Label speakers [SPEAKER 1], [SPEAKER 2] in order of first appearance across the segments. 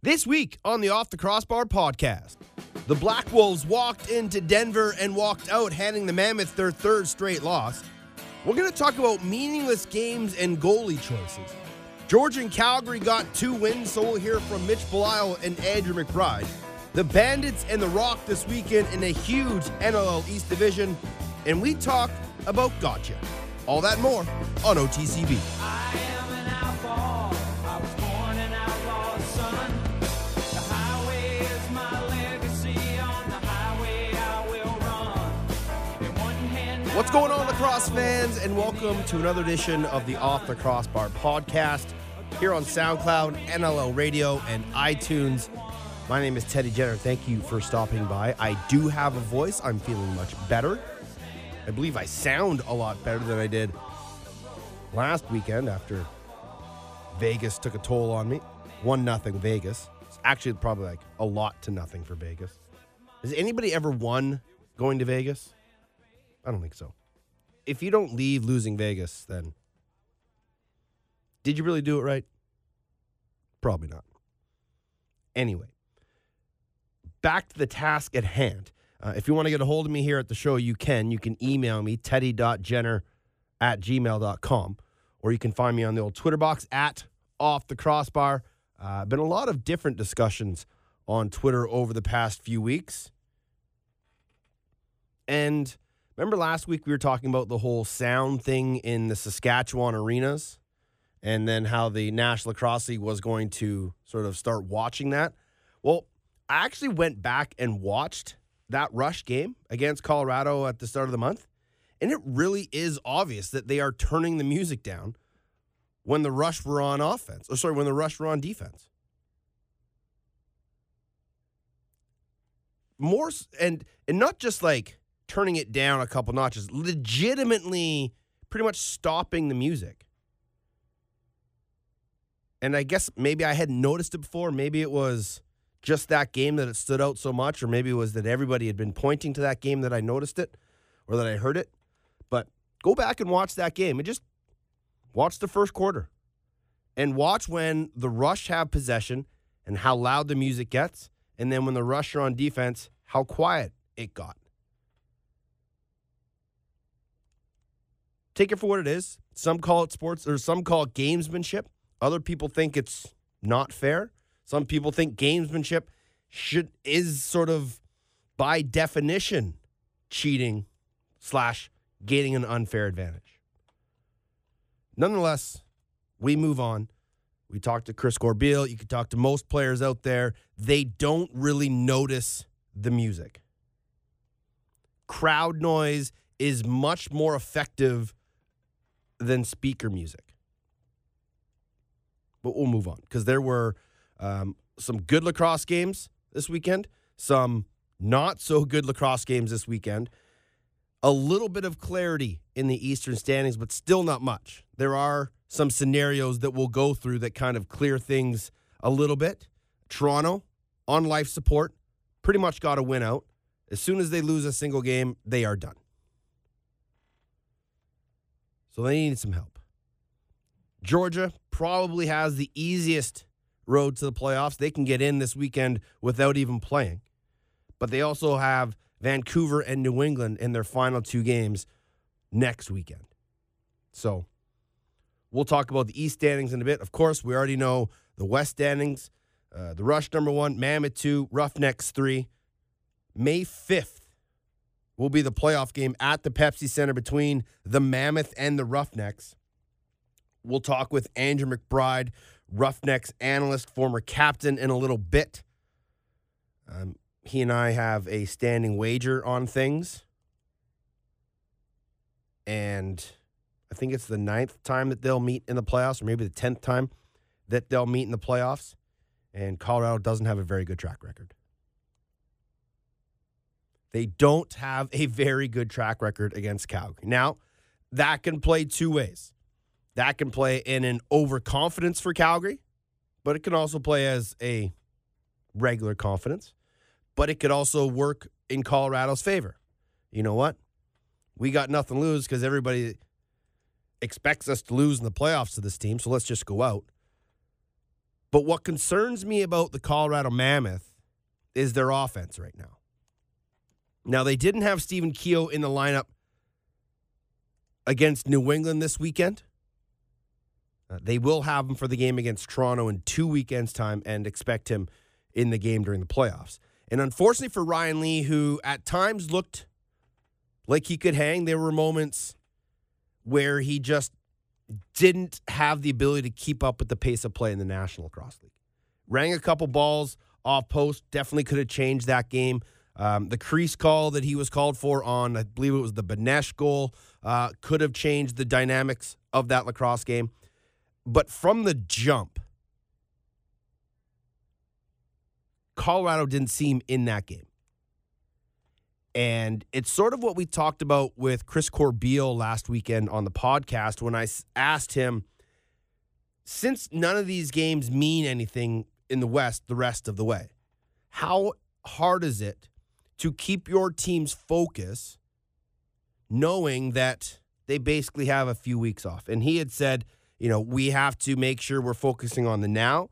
[SPEAKER 1] This week on the Off the Crossbar podcast, the Black Wolves walked into Denver and walked out, handing the Mammoth their third straight loss. We're going to talk about meaningless games and goalie choices. Georgia and Calgary got two wins, so we'll hear from Mitch Belisle and Andrew McBride. The Bandits and the Rock this weekend in a huge NLL East division, and we talk about gotcha. All that more on OTCB. What's going on, lacrosse fans, and welcome to another edition of the Off the Crossbar podcast here on SoundCloud, NLL Radio, and iTunes. My name is Teddy Jenner. Thank you for stopping by. I do have a voice. I'm feeling much better. I believe I sound a lot better than I did last weekend after Vegas took a toll on me. One nothing Vegas. It's actually probably like a lot to nothing for Vegas. Has anybody ever won going to Vegas? I don't think so. If you don't leave losing Vegas, then did you really do it right? Probably not. Anyway, back to the task at hand. Uh, if you want to get a hold of me here at the show, you can. You can email me, teddy.jenner at gmail.com, or you can find me on the old Twitter box at off the crossbar. Uh, been a lot of different discussions on Twitter over the past few weeks. And remember last week we were talking about the whole sound thing in the Saskatchewan arenas and then how the National Lacrosse League was going to sort of start watching that. Well, I actually went back and watched that rush game against Colorado at the start of the month. And it really is obvious that they are turning the music down when the rush were on offense. Or sorry, when the rush were on defense. More and and not just like turning it down a couple notches, legitimately pretty much stopping the music. And I guess maybe I hadn't noticed it before. Maybe it was just that game that it stood out so much, or maybe it was that everybody had been pointing to that game that I noticed it or that I heard it. But go back and watch that game and just watch the first quarter and watch when the rush have possession and how loud the music gets. And then when the rush are on defense, how quiet it got. Take it for what it is. Some call it sports or some call it gamesmanship. Other people think it's not fair. Some people think gamesmanship should is sort of by definition cheating slash gaining an unfair advantage. Nonetheless, we move on. We talked to Chris Corbeil. You could talk to most players out there. They don't really notice the music. Crowd noise is much more effective than speaker music. But we'll move on because there were um, some good lacrosse games this weekend, some not so good lacrosse games this weekend. A little bit of clarity in the Eastern standings, but still not much. There are some scenarios that we'll go through that kind of clear things a little bit. Toronto on life support, pretty much got a win out. As soon as they lose a single game, they are done. So they need some help. Georgia probably has the easiest road to the playoffs. They can get in this weekend without even playing. But they also have Vancouver and New England in their final two games next weekend. So we'll talk about the East standings in a bit. Of course, we already know the West standings. Uh, the Rush number one, Mammoth two, Roughnecks three. May 5th will be the playoff game at the Pepsi Center between the Mammoth and the Roughnecks. We'll talk with Andrew McBride, Roughnecks analyst, former captain, in a little bit. Um, he and I have a standing wager on things. And I think it's the ninth time that they'll meet in the playoffs, or maybe the 10th time that they'll meet in the playoffs. And Colorado doesn't have a very good track record. They don't have a very good track record against Calgary. Now, that can play two ways. That can play in an overconfidence for Calgary, but it can also play as a regular confidence. But it could also work in Colorado's favor. You know what? We got nothing to lose because everybody expects us to lose in the playoffs to this team, so let's just go out. But what concerns me about the Colorado Mammoth is their offense right now. Now, they didn't have Stephen Keogh in the lineup against New England this weekend. Uh, they will have him for the game against Toronto in two weekends' time and expect him in the game during the playoffs. And unfortunately for Ryan Lee, who at times looked like he could hang, there were moments where he just didn't have the ability to keep up with the pace of play in the National Lacrosse League. Rang a couple balls off post, definitely could have changed that game. Um, the crease call that he was called for on, I believe it was the Benesh goal, uh, could have changed the dynamics of that lacrosse game. But from the jump, Colorado didn't seem in that game. And it's sort of what we talked about with Chris Corbeil last weekend on the podcast when I asked him since none of these games mean anything in the West the rest of the way, how hard is it to keep your team's focus knowing that they basically have a few weeks off? And he had said, you know, we have to make sure we're focusing on the now.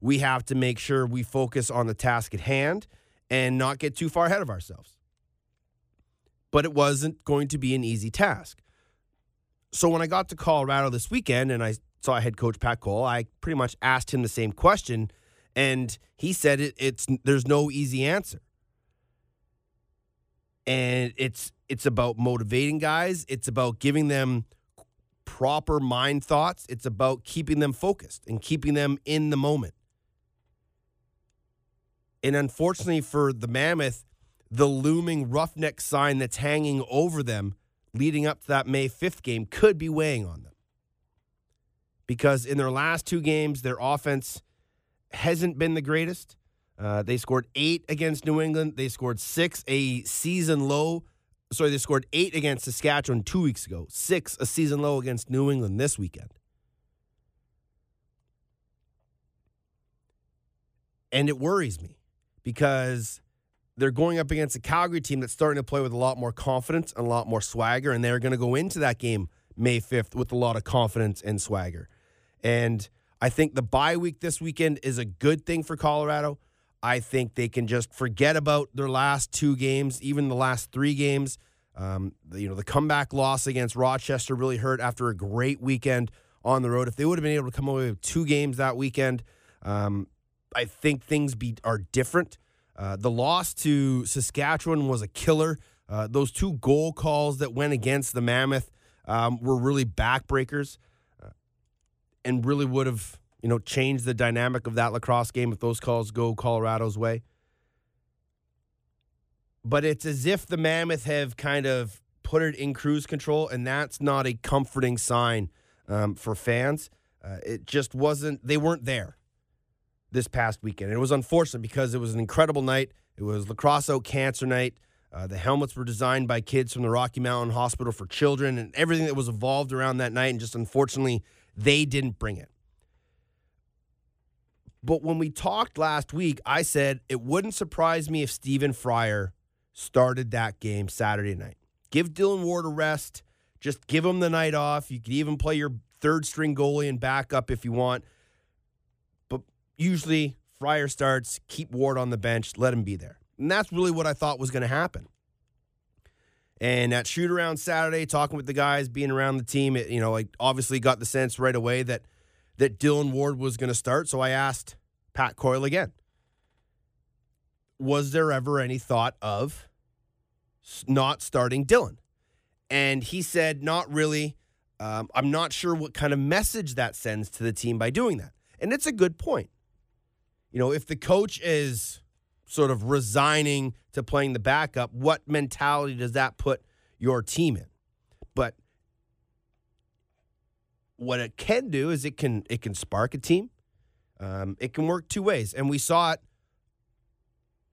[SPEAKER 1] We have to make sure we focus on the task at hand and not get too far ahead of ourselves. But it wasn't going to be an easy task. So when I got to Colorado this weekend and I saw head coach Pat Coyle, I pretty much asked him the same question, and he said it, it's there's no easy answer. And it's it's about motivating guys. It's about giving them proper mind thoughts. It's about keeping them focused and keeping them in the moment. And unfortunately for the Mammoth, the looming roughneck sign that's hanging over them leading up to that May 5th game could be weighing on them. Because in their last two games, their offense hasn't been the greatest. Uh, they scored eight against New England. They scored six, a season low. Sorry, they scored eight against Saskatchewan two weeks ago, six, a season low against New England this weekend. And it worries me because they're going up against a Calgary team that's starting to play with a lot more confidence and a lot more swagger, and they're going to go into that game May 5th with a lot of confidence and swagger. And I think the bye week this weekend is a good thing for Colorado. I think they can just forget about their last two games, even the last three games. Um, the- you know, the comeback loss against Rochester really hurt after a great weekend on the road. If they would have been able to come away with two games that weekend, um, I think things be are different. Uh, the loss to Saskatchewan was a killer. Uh, those two goal calls that went against the Mammoth um, were really backbreakers, uh, and really would have you know change the dynamic of that lacrosse game if those calls go Colorado's way. But it's as if the Mammoth have kind of put it in cruise control, and that's not a comforting sign um, for fans. Uh, it just wasn't. They weren't there this past weekend. It was unfortunate because it was an incredible night. It was Lacrosse Out Cancer Night. Uh, the helmets were designed by kids from the Rocky Mountain Hospital for Children and everything that was evolved around that night. And just unfortunately, they didn't bring it. But when we talked last week, I said it wouldn't surprise me if Stephen Fryer started that game Saturday night. Give Dillon Ward a rest. Just give him the night off. You could even play your third string goalie and backup if you want But usually Fryer starts, keep Ward on the bench, let him be there. And that's really what I thought was going to happen. And at shoot around Saturday, talking with the guys, being around the team, it, you know, I obviously got the sense right away that that Dillon Ward was going to start. So I asked Pat Coyle again, was there ever any thought of not starting Dillon? And he said, not really. Um, I'm not sure what kind of message that sends to the team by doing that. And it's a good point you know, if the coach is sort of resigning to playing the backup, what mentality does that put your team in? But what it can do is it can it can spark a team. Um, it can work two ways, and we saw it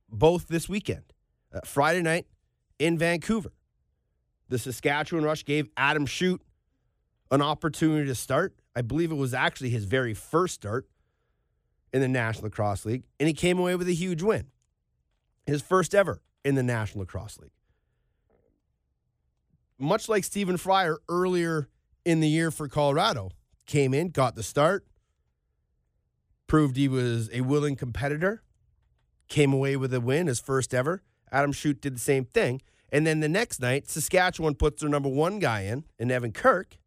[SPEAKER 1] both this weekend. Uh, Friday night in Vancouver, the Saskatchewan Rush gave Adam Shute an opportunity to start. I believe it was actually his very first start in the National Lacrosse League, and he came away with a huge win. His first ever in the National Lacrosse League. Much like Stephen Fryer earlier in the year for Colorado, came in, got the start, proved he was a willing competitor, came away with a win, his first ever. Adam Shute did the same thing. And then the next night, Saskatchewan puts their number one guy in, in Evan Kirk,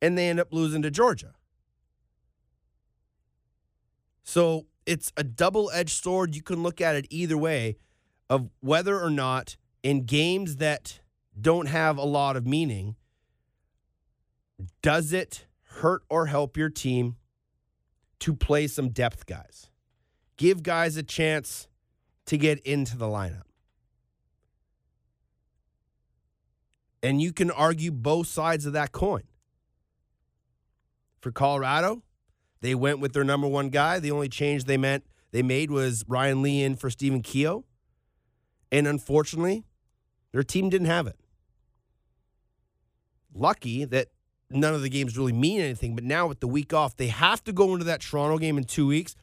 [SPEAKER 1] and they end up losing to Georgia. So it's a double edged sword. You can look at it either way of whether or not in games that don't have a lot of meaning, does it hurt or help your team to play some depth guys? Give guys a chance to get into the lineup. And you can argue both sides of that coin. For Colorado, they went with their number one guy. The only change they meant they made was Ryan Lee in for Stephen Keogh. And unfortunately, their team didn't have it. Lucky that none of the games really mean anything, but now with the week off, they have to go into that Toronto game in two weeks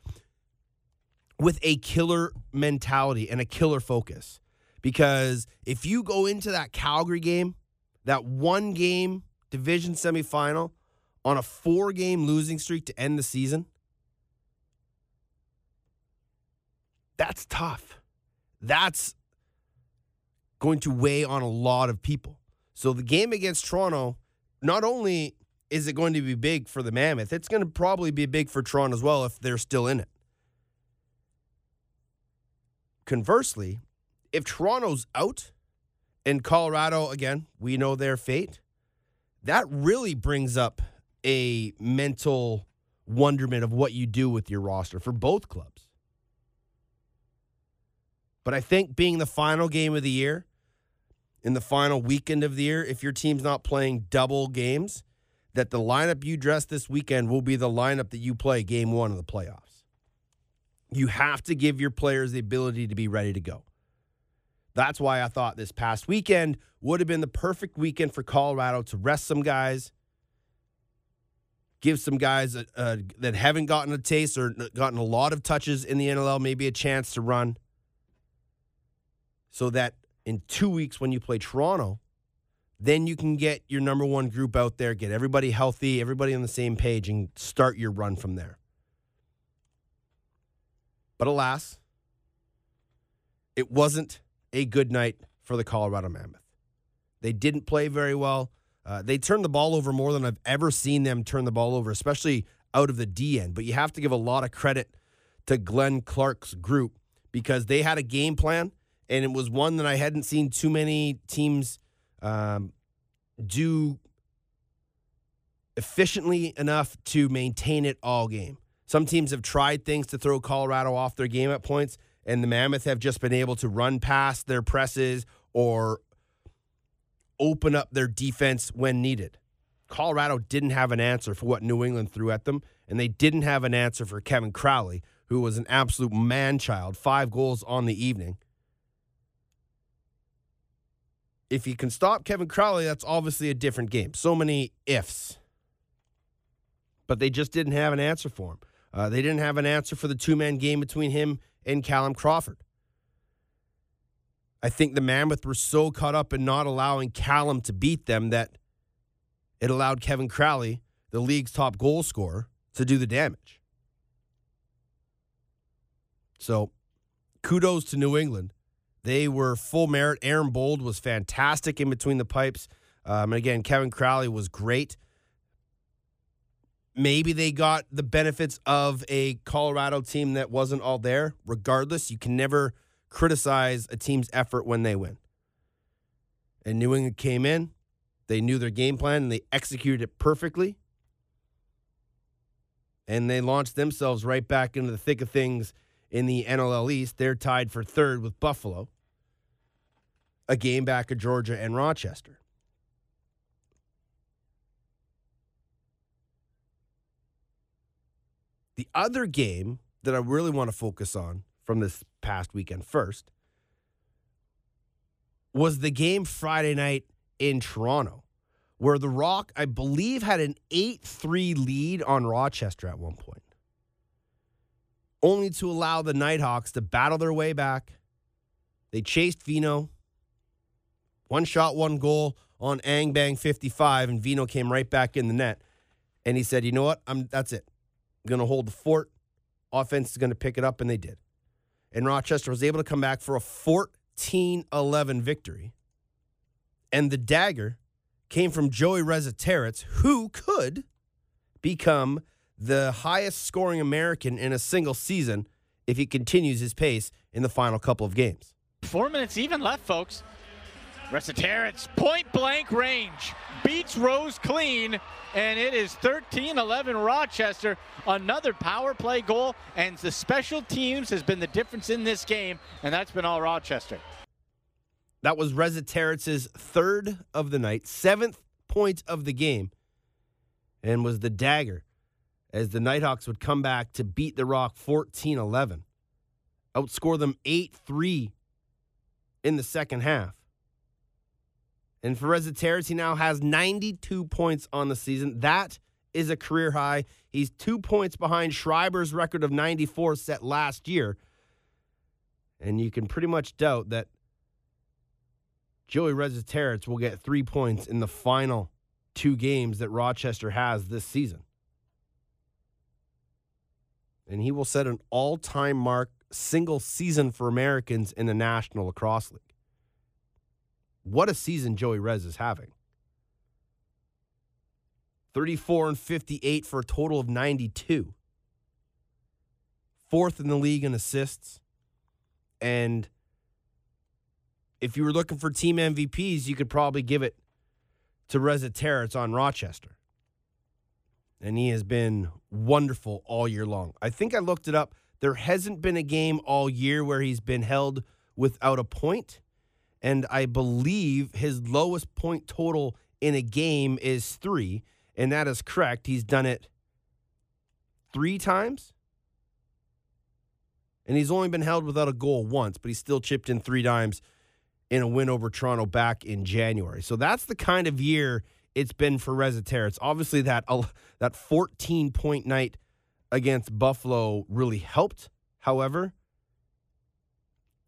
[SPEAKER 1] with a killer mentality and a killer focus. Because if you go into that Calgary game, that one game division semifinal on a four game losing streak to end the season, that's tough. That's going to weigh on a lot of people. So the game against Toronto, not only is it going to be big for the Mammoth, it's going to probably be big for Toronto as well if they're still in it. Conversely, if Toronto's out and Colorado, again, we know their fate, that really brings up a mental wonderment of what you do with your roster for both clubs. But I think being the final game of the year, in the final weekend of the year, if your team's not playing double games, that the lineup you dress this weekend will be the lineup that you play game one of the playoffs. You have to give your players the ability to be ready to go. That's why I thought this past weekend would have been the perfect weekend for Colorado to rest some guys, give some guys uh, uh, that haven't gotten a taste or gotten a lot of touches in the NLL maybe a chance to run so that in two weeks when you play Toronto, then you can get your number one group out there, get everybody healthy, everybody on the same page, and start your run from there. But alas, it wasn't a good night for the Colorado Mammoth. They didn't play very well. Uh, they turned the ball over more than I've ever seen them turn the ball over, especially out of the D end. But you have to give a lot of credit to Glenn Clark's group because they had a game plan, and it was one that I hadn't seen too many teams um, do efficiently enough to maintain it all game. Some teams have tried things to throw Colorado off their game at points, and the Mammoth have just been able to run past their presses or open up their defense when needed. Colorado didn't have an answer for what New England threw at them, and they didn't have an answer for Kevin Crowley, who was an absolute man child, five goals on the evening. If you can stop Kevin Crowley, that's obviously a different game. So many ifs. But they just didn't have an answer for him. Uh, they didn't have an answer for the two man game between him and Callum Crawford. I think the Mammoth were so caught up in not allowing Callum to beat them that it allowed Kevin Crowley, the league's top goal scorer, to do the damage. So kudos to New England. They were full merit. Aaron Bold was fantastic in between the pipes. Um, and again, Kevin Crowley was great. Maybe they got the benefits of a Colorado team that wasn't all there. Regardless, you can never criticize a team's effort when they win. And New England came in, they knew their game plan, and they executed it perfectly. And they launched themselves right back into the thick of things in the NLL East. They're tied for third with Buffalo, a game back of Georgia and Rochester. The other game that I really want to focus on from this past weekend first was the game Friday night in Toronto, where The Rock, I believe, had an 8 3 lead on Rochester at one point, only to allow the Knighthawks to battle their way back. They chased Vinc, one shot, one goal on Ang Bang 55, and Vinc came right back in the net. And he said, You know what? I'm, that's it I'm going to hold the fort. Offense is going to pick it up, and they did. And Rochester was able to come back for a 14 11 victory. And the dagger came from Joey Resetarits, who could become the highest scoring American in a single season if he continues his pace in the final couple of games.
[SPEAKER 2] Four minutes even left, folks. Resetarits, point blank range, beats Rose clean, and it is 13 11 Rochester. Another power play goal, and the special teams has been the difference in this game, and that's been all Rochester.
[SPEAKER 1] That was Resetarits's third of the night, seventh point of the game, and was the dagger as the Knighthawks would come back to beat the Rock 14 11, outscore them 8 3 in the second half. And for Resetarits, he now has 92 points on the season. That is a career high. He's two points behind Schreiber's record of 94 set last year. And you can pretty much doubt that Joey Resetarits will get three points in the final two games that Rochester has this season. And he will set an all time mark single season for Americans in the National Lacrosse League. What a season Joey Rez is having. 34 and 58 for a total of 92. Fourth in the league in assists. And if you were looking for team MVPs, you could probably give it to Resetarits on Rochester. And he has been wonderful all year long. I think I looked it up. There hasn't been a game all year where he's been held without a point. And I believe his lowest point total in a game is three. And that is correct. He's done it three times. And he's only been held without a goal once, but he's still chipped in three times in a win over Toronto back in January. So that's the kind of year it's been for Rezater. It's obviously that uh, that 14 point night against Buffalo really helped. However,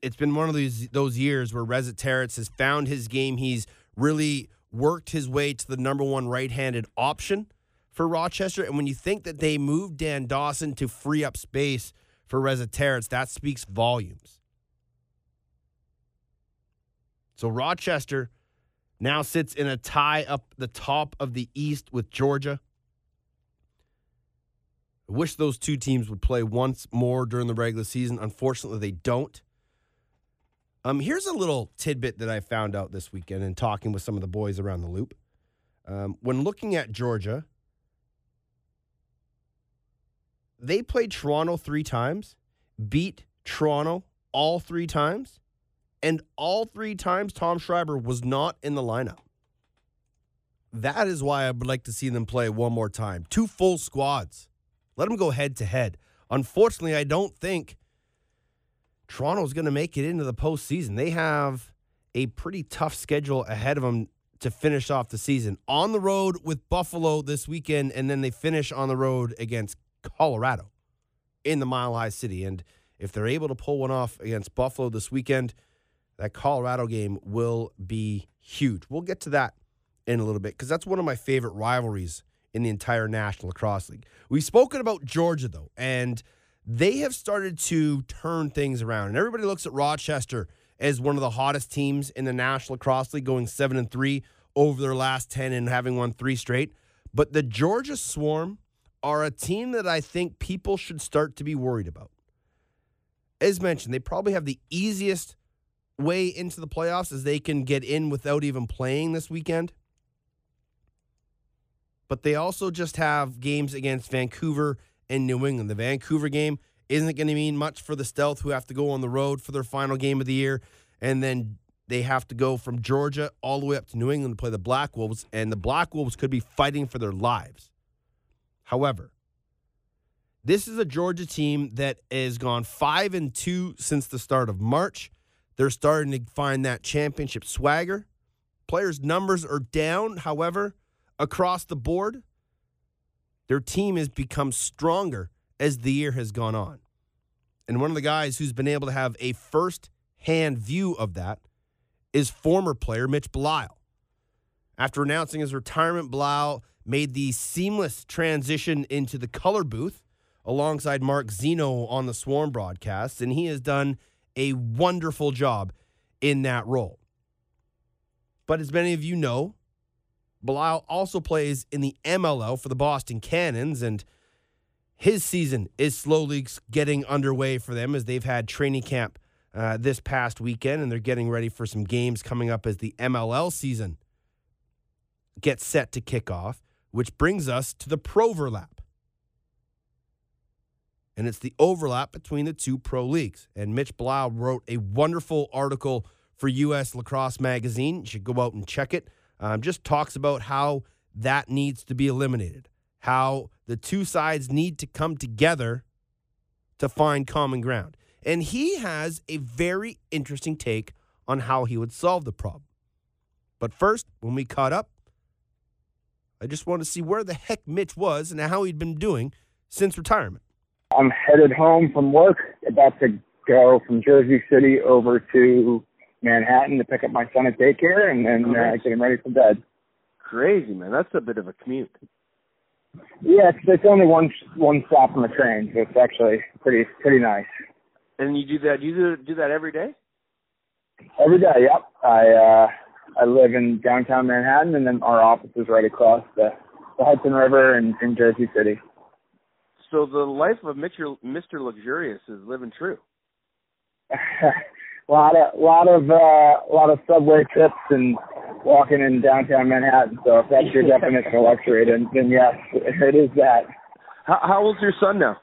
[SPEAKER 1] it's been one of these those years where Resetarits has found his game. He's really worked his way to the number one right-handed option for Rochester. And when you think that they moved Dan Dawson to free up space for Resetarits, that speaks volumes. So Rochester now sits in a tie up the top of the East with Georgia. I wish those two teams would play once more during the regular season. Unfortunately, they don't. Um, here's a little tidbit that I found out this weekend in talking with some of the boys around the loop. Um, when looking at Georgia, they played Toronto three times, beat Toronto all three times, and all three times Tom Schreiber was not in the lineup. That is why I would like to see them play one more time. Two full squads. Let them go head to head. Unfortunately, I don't think Toronto's going to make it into the postseason. They have a pretty tough schedule ahead of them to finish off the season. On the road with Buffalo this weekend, and then they finish on the road against Colorado in the Mile High City. And if they're able to pull one off against Buffalo this weekend, that Colorado game will be huge. We'll get to that in a little bit because that's one of my favorite rivalries in the entire National Lacrosse League. We've spoken about Georgia, though, and they have started to turn things around. And everybody looks at Rochester as one of the hottest teams in the National Lacrosse League, going 7 and 3 over their last 10 and having won three straight. But the Georgia Swarm are a team that I think people should start to be worried about. As mentioned, they probably have the easiest way into the playoffs as they can get in without even playing this weekend. But they also just have games against Vancouver and New England. The Vancouver game isn't going to mean much for the Stealth, who have to go on the road for their final game of the year. And then they have to go from Georgia all the way up to New England to play the Black Wolves. And the Black Wolves could be fighting for their lives. However, this is a Georgia team that has gone five and two since the start of March. They're starting to find that championship swagger. Players' numbers are down, however, across the board. Their team has become stronger as the year has gone on. And one of the guys who's been able to have a first hand view of that is former player Mitch Belisle. After announcing his retirement, Belisle made the seamless transition into the color booth alongside Mark Zeno on the Swarm broadcast, and he has done a wonderful job in that role. But as many of you know, Belisle also plays in the MLL for the Boston Cannons, and his season is slowly getting underway for them as they've had training camp uh, this past weekend, and they're getting ready for some games coming up as the MLL season gets set to kick off, which brings us to the Proverlap. And it's the overlap between the two pro leagues. And Mitch Belisle wrote a wonderful article for US Lacrosse Magazine. You should go out and check it. Um, just talks about how that needs to be eliminated, how the two sides need to come together to find common ground. And he has a very interesting take on how he would solve the problem. But first, when we caught up, I just wanted to see where the heck Mitch was and how he'd been doing since retirement.
[SPEAKER 3] I'm headed home from work, about to go from Jersey City over to Manhattan to pick up my son at daycare and then uh, get him ready for bed.
[SPEAKER 4] Crazy man, that's a bit of a commute.
[SPEAKER 3] Yeah, it's, it's only one one stop on the train, so it's actually pretty pretty nice.
[SPEAKER 4] And you do that? You do do that every day?
[SPEAKER 3] Every day, yep. I uh I live in downtown Manhattan, and then our office is right across the, the Hudson River in, in Jersey City.
[SPEAKER 4] So the life of Mr. Mr. Luxurious is living true.
[SPEAKER 3] a lot of lot of uh, lot of subway trips and walking in downtown Manhattan. So if that's your definition of luxury, then then yes, it is that.
[SPEAKER 4] How, how old's your son now?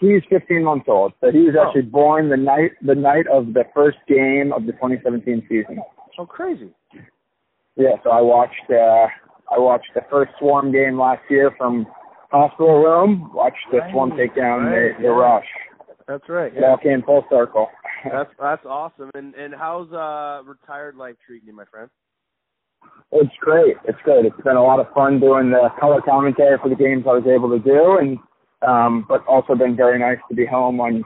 [SPEAKER 3] He's 15 months old, so he was
[SPEAKER 4] Oh.
[SPEAKER 3] actually born the night the night of the first game of the 2017 season.
[SPEAKER 4] Oh, crazy.
[SPEAKER 3] Yeah, so I watched uh I watched the first Swarm game last year from hospital room. Watched the Swarm
[SPEAKER 4] Right,
[SPEAKER 3] take down
[SPEAKER 4] right,
[SPEAKER 3] the, the
[SPEAKER 4] yeah.
[SPEAKER 3] Rush.
[SPEAKER 4] That's right.
[SPEAKER 3] It all came full circle.
[SPEAKER 4] That's that's awesome. And and how's uh retired life treating you, my friend?
[SPEAKER 3] It's great. It's great. It's been a lot of fun doing the color commentary for the games I was able to do, and um, but also been very nice to be home on,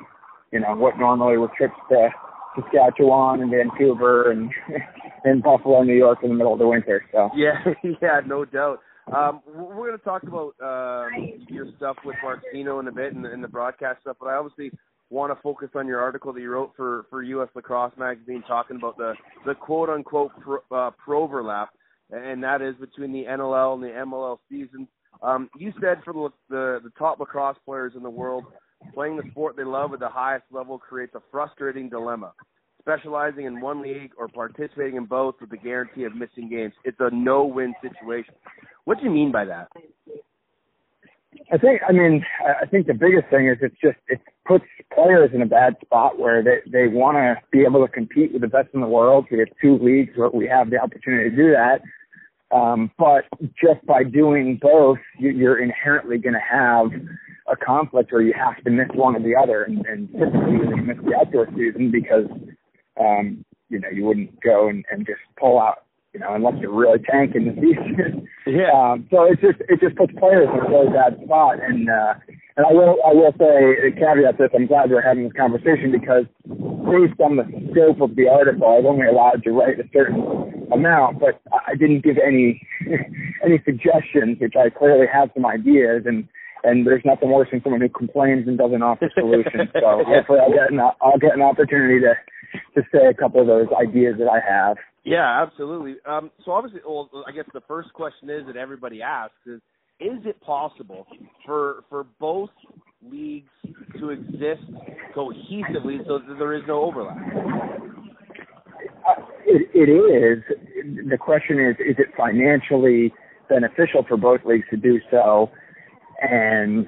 [SPEAKER 3] you know, what normally were trips to Saskatchewan and Vancouver and and Buffalo, New York in the middle of the winter. So
[SPEAKER 4] Yeah, yeah, no doubt. Um, we're going to talk about um, your stuff with Marcino in a bit and, and the broadcast stuff, but I obviously want to focus on your article that you wrote for for U.S. Lacrosse Magazine, talking about the the quote unquote pro, uh, proverlap, and that is between the NLL and the MLL seasons. Um, you said for the, the the top lacrosse players in the world, playing the sport they love at the highest level creates a frustrating dilemma. Specializing in one league or participating in both with the guarantee of missing games, it's a no-win situation. What do you mean by that?
[SPEAKER 3] I think, I mean, I- think the biggest thing is it's just it puts players in a bad spot where they they want to be able to compete with the best in the world. We have two leagues where we have the opportunity to do that. Um, but just by doing both, you, you're inherently going to have a conflict where you have to miss one or the other, and, and typically you miss the outdoor season because um, you know you wouldn't go and, and just pull out, you know, unless you're really tanking the season.
[SPEAKER 4] Yeah.
[SPEAKER 3] Um, so it just it just puts players in a really bad spot, and uh, and I will I will say a caveat this. I'm glad we're having this conversation because based on the scope of the article, I was only allowed to write a certain amount, but I didn't give any any suggestions, which I clearly have some ideas, and and there's nothing worse than someone who complains and doesn't offer solutions. So hopefully I'll get an I'll get an opportunity to to say a couple of those ideas that I have.
[SPEAKER 4] Yeah, absolutely. Um, so obviously, well, I guess the first question is that everybody asks is: Is it possible for for both leagues to exist cohesively so that there is no overlap?
[SPEAKER 3] Uh, It, it is. The question is, is it financially beneficial for both leagues to do so? And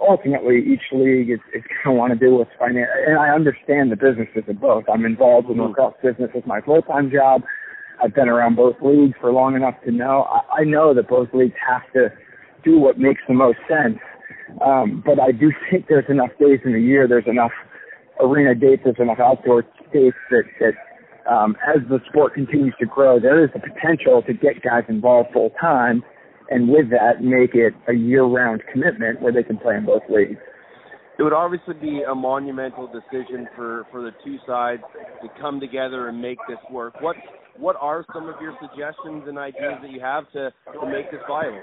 [SPEAKER 3] ultimately, each league is, is going to want to do what's financial. And I understand the businesses of both. I'm involved in the lacrosse business as my full-time job. I've been around both leagues for long enough to know. I, I know that both leagues have to do what makes the most sense. Um, but I do think there's enough days in the year, there's enough arena dates, there's enough outdoor dates that, that um, as the sport continues to grow, there is the potential to get guys involved full time, and with that, make it a year-round commitment where they can play in both leagues.
[SPEAKER 4] It would obviously be a monumental decision for for the two sides to come together and make this work. What what are some of your suggestions and ideas that you have to to make this viable?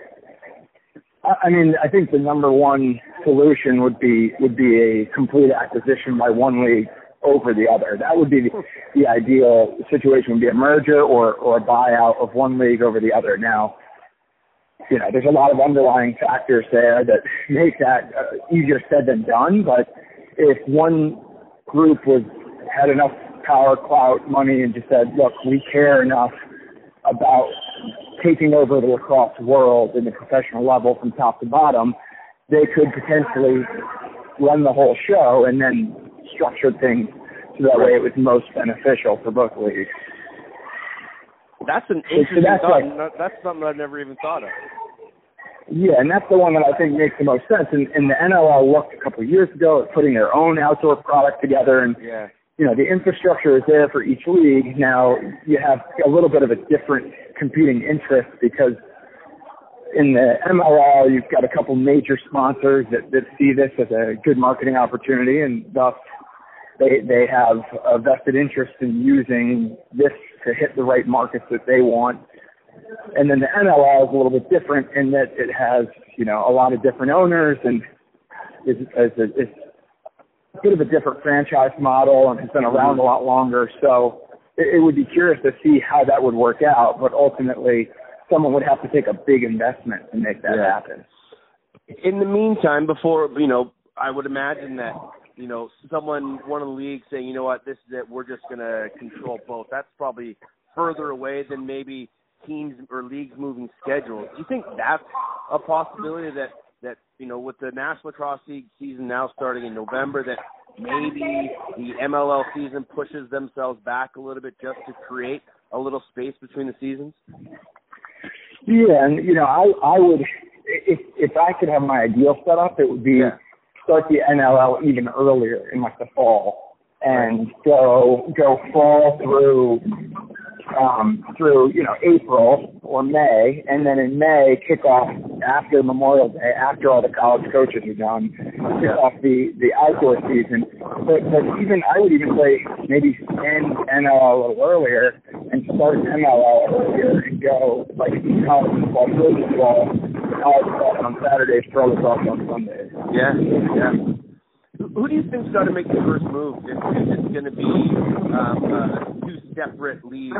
[SPEAKER 3] I I mean, I think the number one solution would be would be a complete acquisition by one league over the other. That would be the, the ideal situation. Would be a merger or or a buyout of one league over the other. Now, you know, there's a lot of underlying factors there that make that uh, easier said than done. But if one group was had enough power, clout, money, and just said, look, we care enough about taking over the lacrosse world in the professional level from top to bottom, they could potentially run the whole show and then structure things so that way it was most beneficial for both leagues.
[SPEAKER 4] That's an interesting
[SPEAKER 3] that's
[SPEAKER 4] thought.
[SPEAKER 3] like-
[SPEAKER 4] that's something I've never even thought of.
[SPEAKER 3] Yeah, and that's the one that I think makes the most sense. And, and the NLL looked a couple of years ago at putting their own outdoor product together, and
[SPEAKER 4] Yeah.
[SPEAKER 3] you know the infrastructure is there for each league. Now you have a little bit of a different competing interest because in the MLL you've got a couple major sponsors that, that see this as a good marketing opportunity, and thus they they have a vested interest in using this to hit the right markets that they want. And then the NLL is a little bit different in that it has, you know, a lot of different owners and is, is, is a bit of a different franchise model and has been around a lot longer. So it, it would be curious to see how that would work out. But ultimately, someone would have to take a big investment to make that
[SPEAKER 4] Yeah.
[SPEAKER 3] happen.
[SPEAKER 4] In the meantime, before you know, I would imagine that you know someone, one of the leagues, saying, you know what, this is it. We're just going to control both. That's probably further away than maybe teams or leagues moving schedules. Do you think that's a possibility that that you know with the National Lacrosse League season now starting in November that maybe the MLL season pushes themselves back a little bit just to create a little space between the seasons?
[SPEAKER 3] Yeah, and you know, I I would if if I could have my ideal setup, it would be
[SPEAKER 4] Yeah.
[SPEAKER 3] Start the NLL even earlier in like the fall. And go go fall through um through you know April or May. And then in May kick off after Memorial Day after all the college coaches are done kick off the the outdoor season. But but even I would even say maybe end NLL a little earlier and start MLL earlier and go like college football pro football college football on Saturdays pro lacrosse on Sundays
[SPEAKER 4] Yeah, yeah. Who do you think's got to make the first move if, if it's going to be um, uh, two separate leagues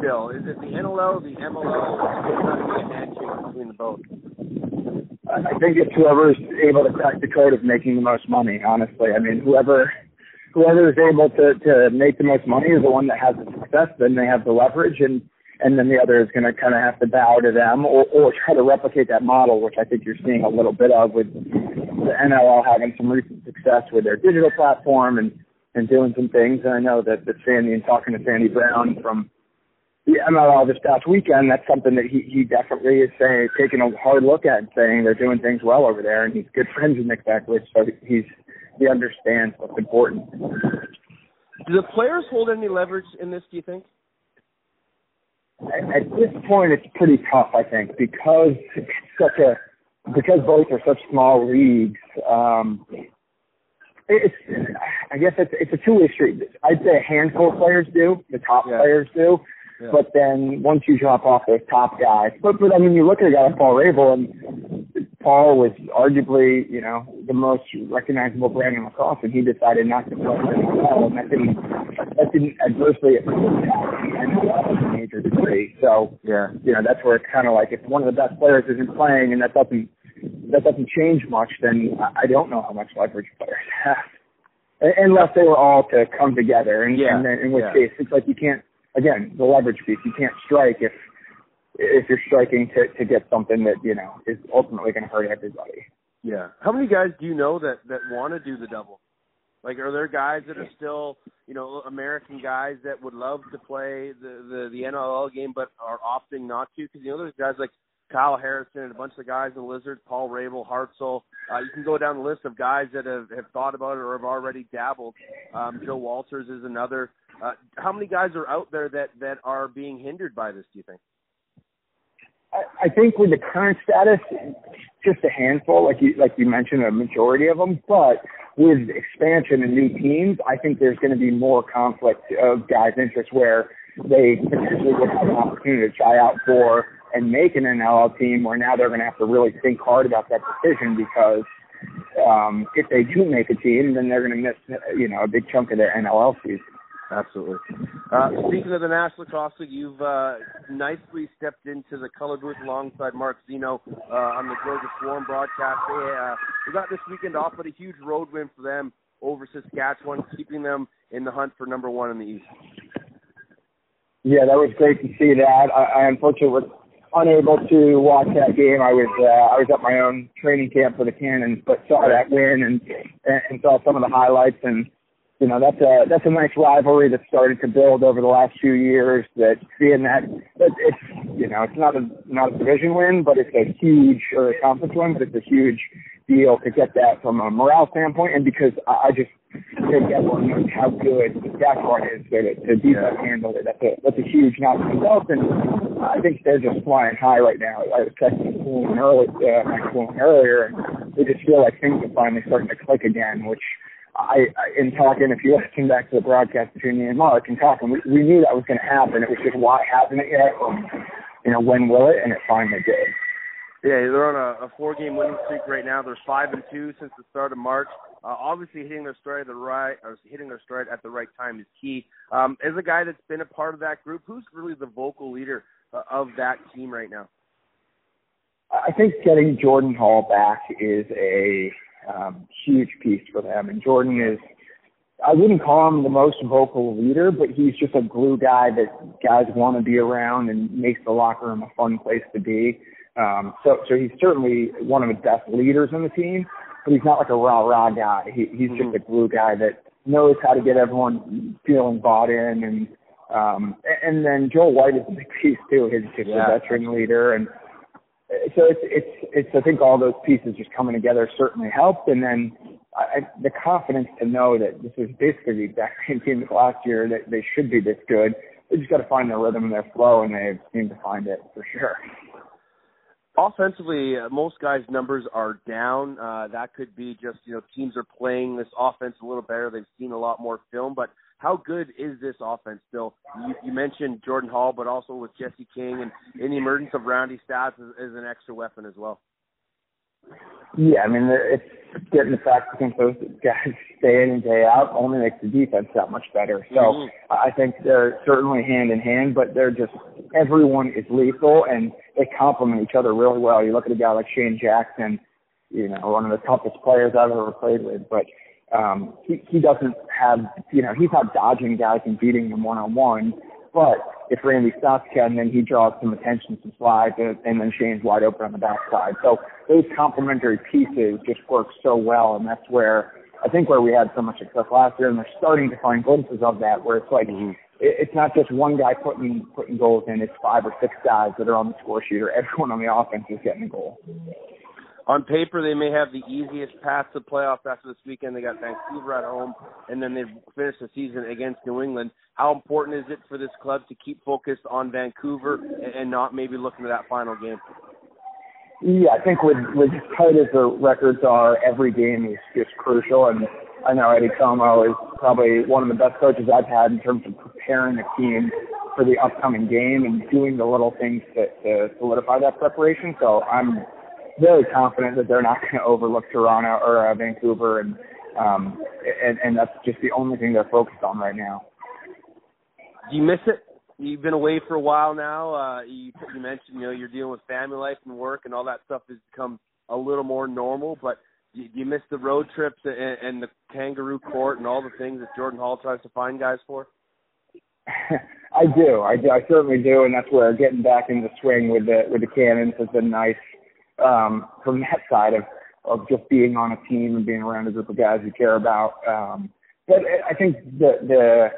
[SPEAKER 4] still? Is it the NLL, the MLL, or is it going to be a handshake between the both?
[SPEAKER 3] I think it's whoever's able to crack the code of making the most money. Honestly, I mean, whoever whoever is able to to make the most money is the one that has the success. Then they have the leverage, and and then the other is going to kind of have to bow to them or or try to replicate that model, which I think you're seeing a little bit of with the NLL having some recent success with their digital platform and and doing some things. And I know that that Sandy and talking to Sandy Brooks from the MLL this past weekend, that's something that he, he definitely is saying, taking a hard look at and saying they're doing things well over there. And he's good friends with Nick Beckwith, so he's, he understands what's important.
[SPEAKER 4] Do the players hold any leverage in this? Do you think?
[SPEAKER 3] At, at this point, it's pretty tough, I think, because it's such a, because both are such small leagues, um, it's, I guess it's, it's a two-way street. I'd say a handful of players do, the top
[SPEAKER 4] Yeah.
[SPEAKER 3] players do,
[SPEAKER 4] Yeah.
[SPEAKER 3] But then once you drop off those top guys, but but I mean, you look at a guy like Paul Rabil, and Paul was arguably you know the most recognizable brand in lacrosse, and he decided not to play in NLL, and that didn't that didn't adversely affect him to a major degree. So
[SPEAKER 4] Yeah.
[SPEAKER 3] you know that's where it's kind of like if one of the best players isn't playing, and that doesn't that doesn't change much, then I don't know how much leverage players have. Unless they were all to come together, and,
[SPEAKER 4] Yeah,
[SPEAKER 3] and then in which
[SPEAKER 4] yeah.
[SPEAKER 3] case it's like you can't again, the leverage piece. You can't strike if if you're striking to to get something that you know is ultimately going to hurt everybody.
[SPEAKER 4] Yeah. How many guys do you know that that want to do the double? Like, are there guys that are still, you know, American guys that would love to play the the, the NLL game but are opting not to? Because you know, there's guys like Kyle Harrison and a bunch of guys in the Lizards, Paul Rabil, Hartzell. Uh, you can go down the list of guys that have, have thought about it or have already dabbled. Um, Joe Walters is another. Uh, how many guys are out there that that are being hindered by this? Do you think?
[SPEAKER 3] I, think with the current status, just a handful, like you like you mentioned, a majority of them. But with expansion and new teams, I think there's going to be more conflict of guys' interests where they potentially would have an opportunity to try out for and make an NLL team, where now they're going to have to really think hard about that decision because um, if they do make a team, then they're going to miss, you know, a big chunk of their NLL season.
[SPEAKER 4] Absolutely. Uh, speaking of the National Lacrosse League, you've uh, nicely stepped into the color booth alongside Mark Zeno uh, on the Georgia Swarm broadcast. Uh, they got this weekend off, but a huge road win for them over Saskatchewan, keeping them in the hunt for number one in the East.
[SPEAKER 3] Yeah, that was great to see that. I, I unfortunately was unable to watch that game. I was uh, I was at my own training camp for the Cannons, but saw that win and and saw some of the highlights and you know that's a that's a nice rivalry that started to build over the last few years. That seeing that, that it's you know it's not a not a division win, but it's a huge or a conference win, but it's a huge deal to get that from a morale standpoint, and because I, I just think everyone knows how good Saskatchewan is to to defense yeah. handle it. That's a that's a huge knock for themselves, and I think they're just flying high right now. I was texting Coolin earlier, uh, earlier, and they just feel like things are finally starting to click again, which I, I in talking, if you listen back to the broadcast between me and Mark and talking, we, we knew that was going to happen. It was just why hasn't it yet? Or, you know, when will it? And it finally did.
[SPEAKER 4] Yeah, they're on a, a four-game winning streak right now. They're five and two since the start of March. Uh, obviously, hitting their stride at the right, or hitting their stride at the right time is key. Um, as a guy that's been a part of that group, who's really the vocal leader uh, of that team right now?
[SPEAKER 3] I think getting Jordan Hall back is a um, huge piece for them. And Jordan is, I wouldn't call him the most vocal leader, but he's just a glue guy that guys want to be around and makes the locker room a fun place to be. Um, so, so he's certainly one of the best leaders on the team, but he's not like a rah rah guy. He, he's mm-hmm. just a glue guy that knows how to get everyone feeling bought in and um and then Joel White is a big piece too. He's just yeah. a veteran leader and so it's it's it's I think all those pieces just coming together certainly helped, and then I, the confidence to know that this is basically the exact same team as last year that they should be this good. They just got to find their rhythm and their flow, and they seem to find it for sure.
[SPEAKER 4] Offensively, uh, most guys' numbers are down. Uh, that could be just you know teams are playing this offense a little better. They've seen a lot more film, but how good is this offense still? You, you mentioned Jordan Hall, but also with Jesse King and in the emergence of Randy Staats as, as an extra weapon as well.
[SPEAKER 3] Yeah, I mean, it's getting the fact against those guys day in and day out only makes the defense that much better. So mm-hmm. I think they're certainly hand in hand, but they're just everyone is lethal and they complement each other really well. You look at a guy like Shane Jackson, you know, one of the toughest players I've ever played with, but um, he, he doesn't have, you know, he's not dodging guys and beating them one on one. But if Randy Staats can, then he draws some attention, some slides, and, and then Shane's wide open on the backside. So those complementary pieces just work so well, and that's where I think where we had so much success last year, and they're starting to find glimpses of that, where it's like mm-hmm. it, it's not just one guy putting putting goals in; it's five or six guys that are on the score sheet, or everyone on the offense is getting a goal
[SPEAKER 4] on paper they may have the easiest path to playoffs after this weekend. They got Vancouver at home, and then they finish the season against New England. How important is it for this club to keep focused on Vancouver and not maybe looking to that final game?
[SPEAKER 3] Yeah, I think with with as tight as the records are, every game is just crucial. And I know Eddie Comeau is probably one of the best coaches I've had in terms of preparing the team for the upcoming game and doing the little things to, to solidify that preparation. So I'm very confident that they're not going to overlook Toronto or uh, Vancouver, and um, and and that's just the only thing they're focused on right now.
[SPEAKER 4] Do you miss it? You've been away for a while now. Uh, you, you mentioned you know you're dealing with family life and work, and all that stuff has become a little more normal. But do you, you miss the road trips and, and the kangaroo court and all the things that Jordan Hall tries to find guys for?
[SPEAKER 3] I do. I do. I certainly do, and that's where getting back into the swing with the with the Cannons has been nice um, from that side of of just being on a team and being around a group of guys you care about. Um, but I think the the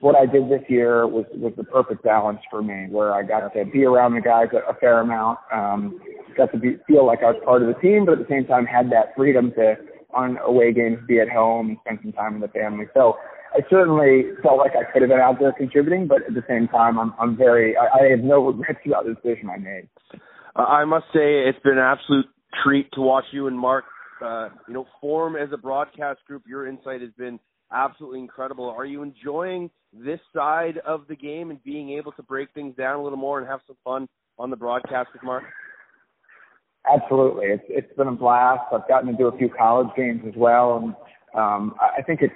[SPEAKER 3] what I did this year was was the perfect balance for me, where I got to be around the guys a, a fair amount, um, got to be feel like I was part of the team, but at the same time had that freedom to on away games be at home and spend some time with the family. So I certainly felt like I could have been out there contributing, but at the same time, I'm I'm very I, I have no regrets about the decision I made.
[SPEAKER 4] Uh, I must say it's been an absolute treat to watch you and Mark, uh, you know, form as a broadcast group. Your insight has been absolutely incredible. Are you enjoying this side of the game and being able to break things down a little more and have some fun on the broadcast with Mark?
[SPEAKER 3] Absolutely, it's it's been a blast. I've gotten to do a few college games as well, and um, I think it's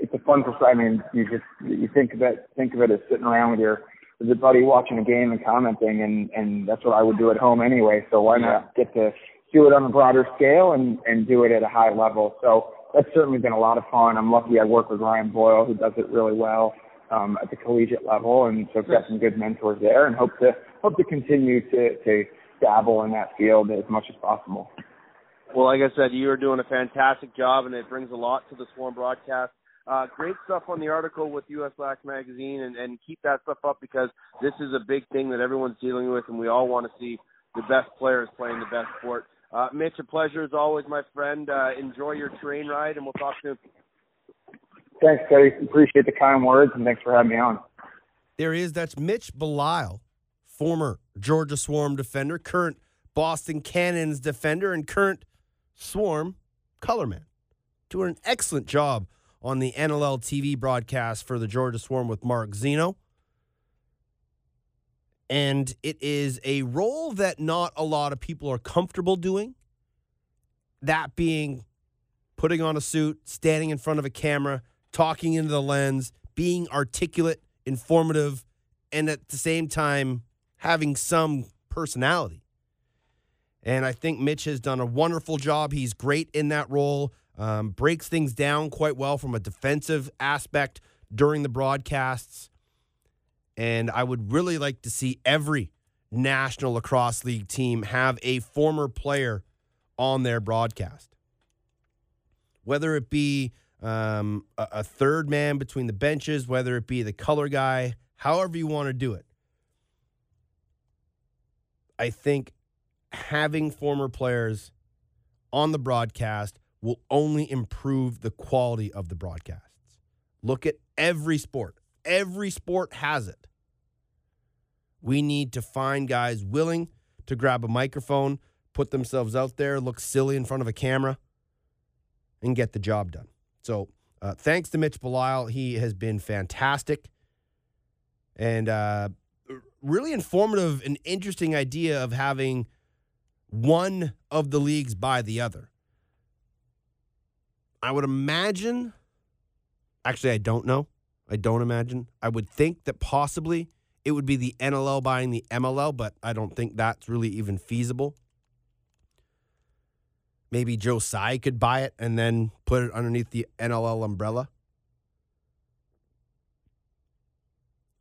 [SPEAKER 3] it's a fun. I mean, you just you think of it think of it as sitting around with your with your buddy watching a game and commenting, and and that's what I would do at home anyway. So why not get to do it on a broader scale and and do it at a high level? So that's certainly been a lot of fun. I'm lucky I work with Ryan Boyle, who does it really well um, at the collegiate level, and so I've got some good mentors there, and hope to hope to continue to to dabble in that field as much as possible.
[SPEAKER 4] Well, like I said, you are doing a fantastic job, and it brings a lot to the Swarm broadcast. Uh, great stuff on the article with US Lax Magazine, and, and keep that stuff up because this is a big thing that everyone's dealing with, and we all want to see the best players playing the best sport. Uh, Mitch, a pleasure as always, my friend. Uh, enjoy your train ride, and we'll talk soon.
[SPEAKER 3] Thanks, Cody. Appreciate the kind words, and thanks for having me on.
[SPEAKER 1] There is that's Mitch Belisle, former Georgia Swarm defender, current Boston Cannons defender, and current Swarm color man. Doing an excellent job on the NLL TV broadcast for the Georgia Swarm with Mark Zeno. And it is a role that not a lot of people are comfortable doing. That being putting on a suit, standing in front of a camera, talking into the lens, being articulate, informative, and at the same time having some personality. And I think Mitch has done a wonderful job. He's great in that role, um, breaks things down quite well from a defensive aspect during the broadcasts. And I would really like to see every National Lacrosse League team have a former player on their broadcast. Whether it be um, a, a third man between the benches, whether it be the color guy, however you want to do it. I think having former players on the broadcast will only improve the quality of the broadcasts. Look at every sport. Every sport has it. We need to find guys willing to grab a microphone, put themselves out there, look silly in front of a camera, and get the job done. So, uh, thanks to Mitch Belisle. He has been fantastic and uh, really informative and interesting idea of having one of the leagues by the other. I would imagine, actually, I don't know. I don't imagine. I would think that possibly it would be the NLL buying the MLL, but I don't think that's really even feasible. Maybe Joe Tsai could buy it and then put it underneath the NLL umbrella.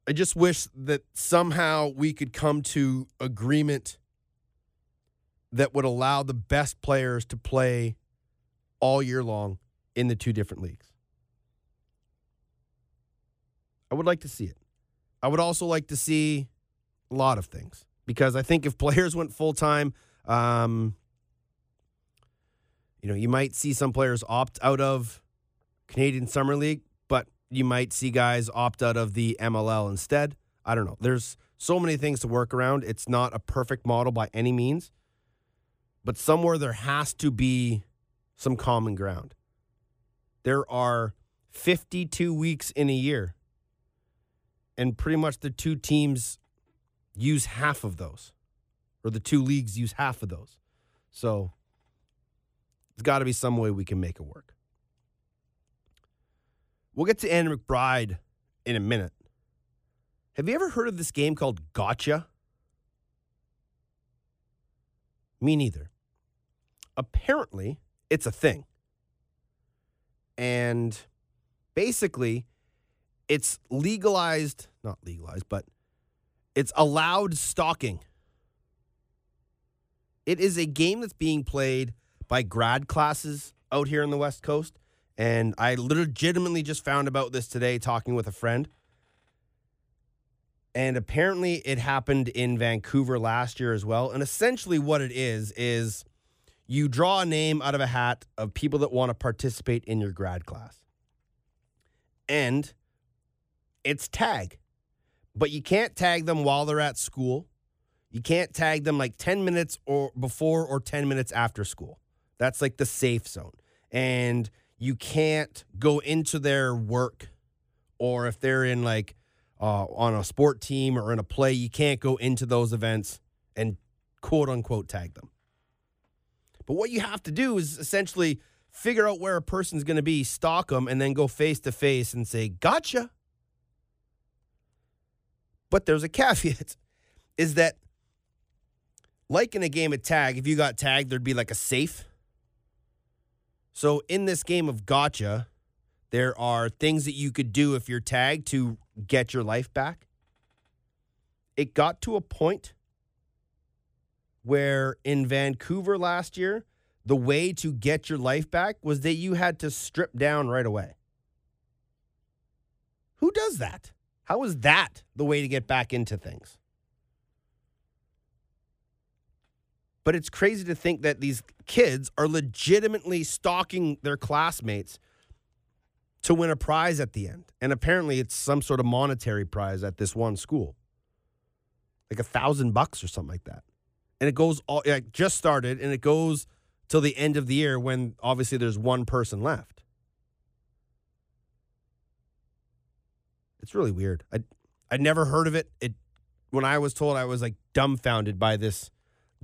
[SPEAKER 1] I just wish that somehow we could come to agreement that would allow the best players to play all year long in the two different leagues. I would like to see it. I would also like to see a lot of things because I think if players went full time, um, you know, you might see some players opt out of Canadian Summer League, but you might see guys opt out of the MLL instead. I don't know. There's so many things to work around. It's not a perfect model by any means, but somewhere there has to be some common ground. There are 52 weeks in a year, and pretty much the two teams use half of those, or the two leagues use half of those. So there's got to be some way we can make it work. We'll get to Ann McBride in a minute. Have you ever heard of this game called Gotcha? Me neither. Apparently, it's a thing. And basically, it's legalized, not legalized, but it's allowed stalking. It is a game that's being played by grad classes out here on the West Coast. And I legitimately just found about this today talking with a friend. And apparently it happened in Vancouver last year as well. And essentially what it is is you draw a name out of a hat of people that want to participate in your grad class. And it's tag. But you can't tag them while they're at school. You can't tag them like 10 minutes or before or 10 minutes after school. That's like the safe zone. And you can't go into their work or if they're in like uh, on a sport team or in a play, you can't go into those events and quote unquote tag them. But what you have to do is essentially figure out where a person's going to be, stalk them, and then go face to face and say, "Gotcha." But there's a caveat: is that like in a game of tag, if you got tagged, there'd be like a safe. So in this game of gotcha, there are things that you could do if you're tagged to get your life back. It got to a point where in Vancouver last year, the way to get your life back was that you had to strip down right away. Who does that? How is that the way to get back into things? But it's crazy to think that these kids are legitimately stalking their classmates to win a prize at the end. And apparently it's some sort of monetary prize at this one school. Like a thousand bucks or something like that. And it goes all like just started and it goes till the end of the year when obviously there's one person left. It's really weird. I I'd never heard of it. It when I was told I was like dumbfounded by this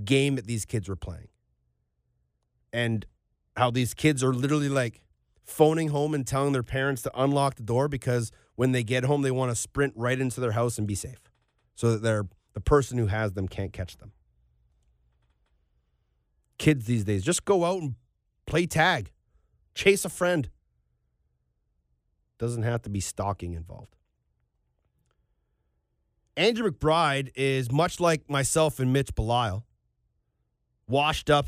[SPEAKER 1] game that these kids were playing. And how these kids are literally like phoning home and telling their parents to unlock the door because when they get home they want to sprint right into their house and be safe. So that they're the person who has them can't catch them. Kids these days just go out and play tag. Chase a friend. Doesn't have to be stalking involved. Andrew McBride is much like myself and Mitch Belisle washed up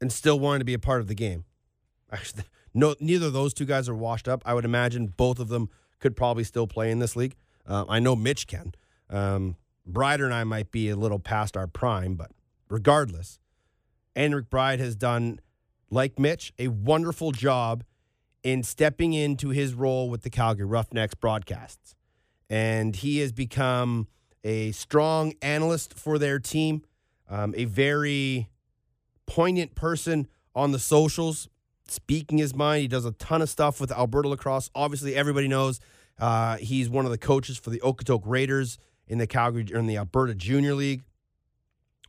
[SPEAKER 1] and still wanting to be a part of the game. Actually, no, neither of those two guys are washed up. I would imagine both of them could probably still play in this league. Uh, I know Mitch can. Um, Brider and I might be a little past our prime, but regardless, Andrew McBride has done, like Mitch, a wonderful job in stepping into his role with the Calgary Roughnecks broadcasts. And he has become a strong analyst for their team um, a very poignant person on the socials, speaking his mind. He does a ton of stuff with Alberta lacrosse. Obviously, everybody knows uh, he's one of the coaches for the Okotoks Raiders in the Calgary in the Alberta Junior League.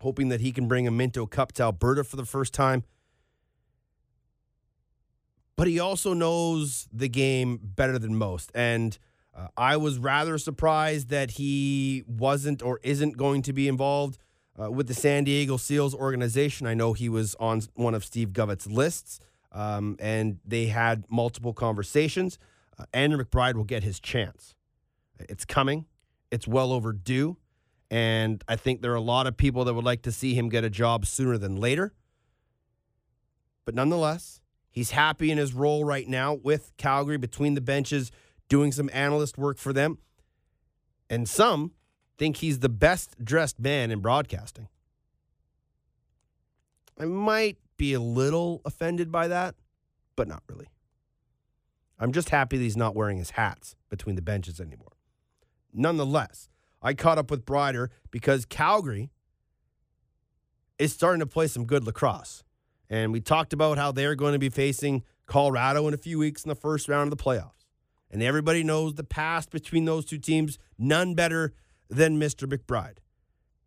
[SPEAKER 1] Hoping that he can bring a Minto Cup to Alberta for the first time. But he also knows the game better than most. And uh, I was rather surprised that he wasn't or isn't going to be involved uh, with the San Diego Seals organization. I know he was on one of Steve Govett's lists, um, and they had multiple conversations. Uh, Andrew McBride will get his chance. It's coming, it's well overdue. And I think there are a lot of people that would like to see him get a job sooner than later. But nonetheless, he's happy in his role right now with Calgary between the benches, doing some analyst work for them. And some think he's the best dressed man in broadcasting. I might be a little offended by that, but not really. I'm just happy that he's not wearing his hats between the benches anymore. Nonetheless, I caught up with Brider because Calgary is starting to play some good lacrosse. And we talked about how they're going to be facing Colorado in a few weeks in the first round of the playoffs. And everybody knows the past between those two teams, none better than Mr. McBride.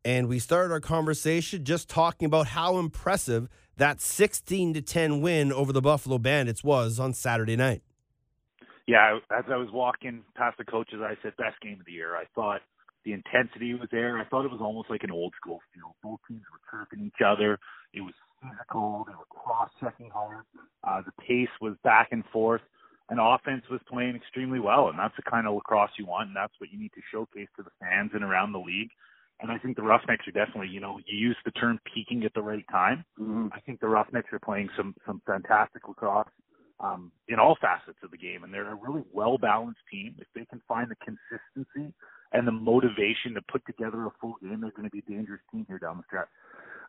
[SPEAKER 1] And we started our conversation just talking about how impressive that 16 to 10 win over the Buffalo Bandits was on Saturday night.
[SPEAKER 5] Yeah, as I was walking past the coaches, I said best game of the year. I thought the intensity was there. I thought it was almost like an old school feel. Both teams were chirping each other. It was physical. They were cross checking hard. Uh, the pace was back and forth and offense was playing extremely well, and that's the kind of lacrosse you want, and that's what you need to showcase to the fans and around the league. And I think the Roughnecks are definitely, you know, you use the term peaking at the right time. Mm-hmm. I think the Roughnecks are playing some some fantastic lacrosse um, in all facets of the game, and they're a really well balanced team. If they can find the consistency and the motivation to put together a full game, they're going to be a dangerous team here down the stretch.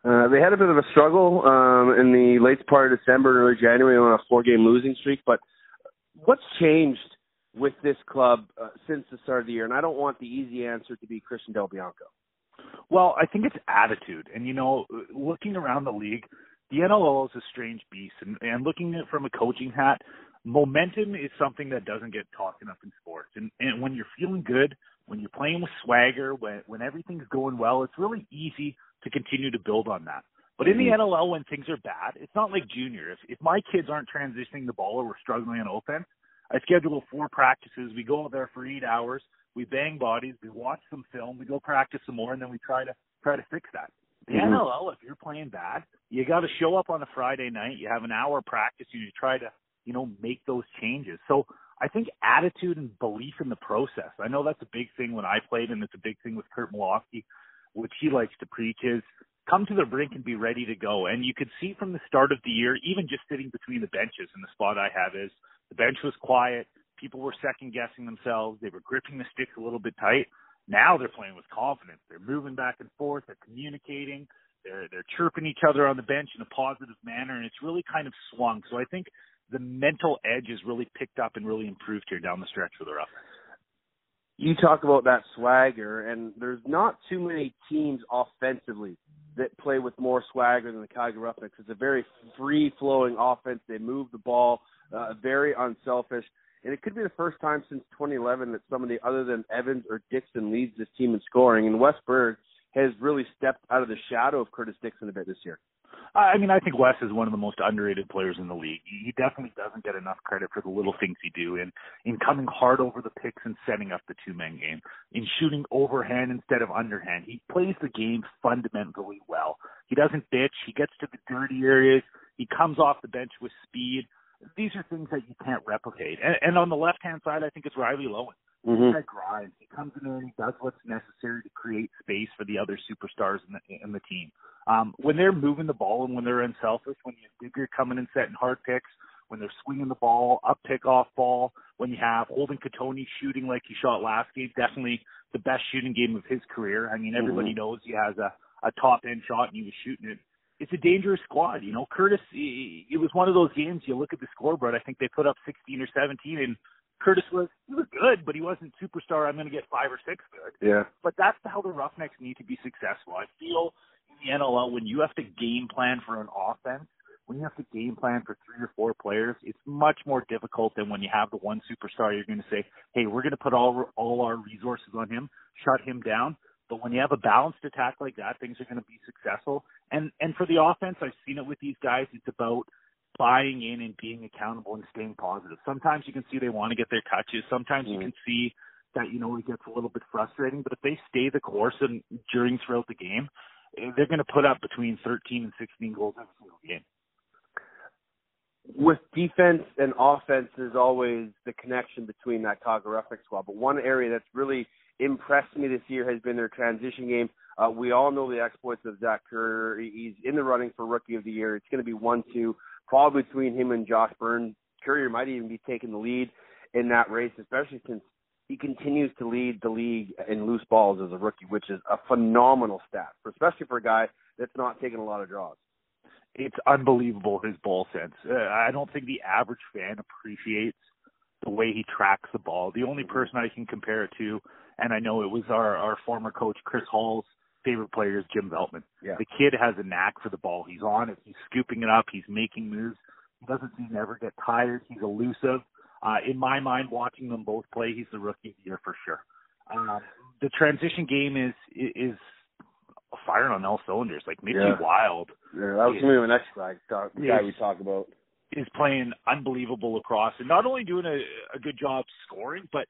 [SPEAKER 4] Uh, they had a bit of a struggle um, in the late part of December and early January on a four-game losing streak, but what's changed with this club uh, since the start of the year? And I don't want the easy answer to be Christian Del Bianco.
[SPEAKER 5] Well, I think it's attitude. And, you know, looking around the league, the NLL is a strange beast. And, and looking at it from a coaching hat, momentum is something that doesn't get talked enough in sports. And, and when you're feeling good, when you're playing with swagger, when, when everything's going well, it's really easy to continue to build on that. But in the NLL, when things are bad, it's not like junior. If if my kids aren't transitioning the ball or we're struggling on offense, I schedule four practices. We go out there for eight hours. We bang bodies. We watch some film. We go practice some more, and then we try to try to fix that. The
[SPEAKER 3] Mhm.
[SPEAKER 5] NLL, if you're playing bad, you got to show up on a Friday night. You have an hour practice. You try to you know make those changes. So I think attitude and belief in the process. I know that's a big thing when I played, and it's a big thing with Kurt Malawsky, which he likes to preach is come to the brink and be ready to go. And you could see from the start of the year, even just sitting between the benches, and the spot I have is the bench was quiet. People were second guessing themselves. They were gripping the sticks a little bit tight. Now they're playing with confidence. They're moving back and forth. They're communicating. They're they're chirping each other on the bench in a positive manner, and it's really kind of swung. So I think the mental edge is really picked up and really improved here down the stretch for the Roughnecks.
[SPEAKER 4] you talk about that swagger, and there's not too many teams offensively that play with more swagger than the Calgary Roughnecks. It's a very free flowing offense. They move the ball, uh, very unselfish. And it could be the first time since 2011 that somebody other than Evans or Dixon leads this team in scoring. And Wes Berg has really stepped out of the shadow of Curtis Dixon a bit this year.
[SPEAKER 5] I mean, I think Wes is one of the most underrated players in the league. He definitely doesn't get enough credit for the little things he do in in coming hard over the picks and setting up the two man game, in shooting overhand instead of underhand. He plays the game fundamentally well. He doesn't bitch. He gets to the dirty areas. He comes off the bench with speed. These are things that you can't replicate. And, and on the left hand side, I think it's Riley Loewen.
[SPEAKER 4] Mm-hmm.
[SPEAKER 5] That grinds. He comes in there and he does what's necessary to create space for the other superstars in the in the team. Um, when they're moving the ball and when they're unselfish, when you have Digger coming and setting hard picks, when they're swinging the ball, up pick off ball, when you have Holden Cattoni shooting like he shot last game, definitely the best shooting game of his career. I mean, everybody knows he has a a top end shot and he was shooting it. It's a dangerous squad, you know. Curtis, he- it was one of those games. You look at the scoreboard. I think they put up 16 or 17, and Curtis was he was good, but he wasn't superstar. I'm going to get five or six good.
[SPEAKER 4] Yeah.
[SPEAKER 5] But that's how the Roughnecks need to be successful. I feel in the NLL when you have to game plan for an offense, when you have to game plan for three or four players, it's much more difficult than when you have the one superstar. You're going to say, "Hey, we're going to put all all our resources on him, shut him down." But when you have a balanced attack like that, things are going to be successful. And and for the offense, I've seen it with these guys. It's about buying in and being accountable and staying positive. Sometimes you can see they want to get their touches. Sometimes you
[SPEAKER 4] Mhm.
[SPEAKER 5] can see that you know it gets a little bit frustrating. But if they stay the course and during throughout the game, they're going to put up between 13 and 16 goals every single game.
[SPEAKER 4] with defense and offense, there's always the connection between that Roughnecks squad. But one area that's really impressed me this year has been their transition game. Uh, we all know the exploits of Zach Currier. He's in the running for Rookie of the Year. It's going to be one-two, probably between him and Josh Byrne. Currier might even be taking the lead in that race, especially since he continues to lead the league in loose balls as a rookie, which is a phenomenal stat, especially for a guy that's not taking a lot of draws.
[SPEAKER 5] It's unbelievable his ball sense. Uh, I don't think the average fan appreciates the way he tracks the ball. The only person I can compare it to, and I know it was our our former coach Chris Hall's favorite player is Jim Veltman.
[SPEAKER 4] Yeah.
[SPEAKER 5] The kid has a knack for the ball. He's on it. He's scooping it up. He's making moves. He doesn't seem to ever get tired. He's elusive. Uh, in my mind, watching them both play, he's the rookie of the year for sure. Um, the transition game is is firing on all cylinders. Like Mitchie
[SPEAKER 4] Yeah.
[SPEAKER 5] Wilde
[SPEAKER 4] Yeah, that was going to be my next guy, talk,
[SPEAKER 5] Yeah.
[SPEAKER 4] guy we talk about.
[SPEAKER 5] is playing unbelievable lacrosse and not only doing a, a good job scoring, but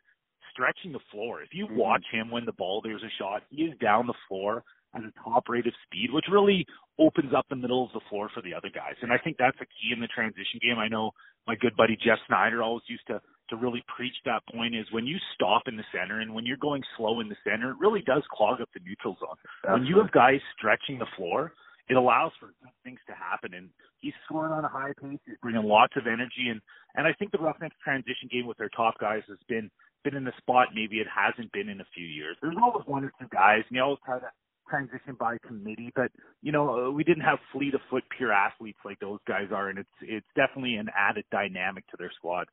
[SPEAKER 5] stretching the floor. If you
[SPEAKER 4] Mhm.
[SPEAKER 5] watch him when the ball there's a shot, he is down the floor at a top rate of speed, which really opens up the middle of the floor for the other guys. And I think that's a key in the transition game. I know my good buddy Jeff Snyder always used to to really preach that point is when you stop in the center and when you're going slow in the center, it really does clog up the neutral zone. When you have guys stretching the floor, it allows for things to happen. And he's scoring on a high pace. He's bringing lots of energy. And, and I think the Roughnecks transition game with their top guys has been, been in the spot maybe it hasn't been in a few years. There's always one or two guys, and you always try to transition by committee, but you know, uh, we didn't have fleet of foot pure athletes like those guys are, and it's it's definitely an added dynamic to their squad.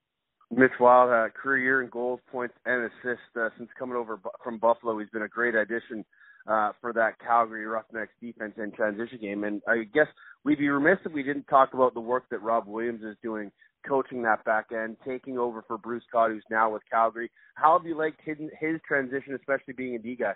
[SPEAKER 4] Mitch Wilde a career year in goals, points, and assists uh, since coming over from Buffalo. He's been a great addition uh, for that Calgary Roughnecks defense and transition game. And I guess we'd be remiss if we didn't talk about the work that Rob Williams is doing, coaching that back end, taking over for Bruce Cott, who's now with Calgary. How have you liked his, his transition, especially being a D guy?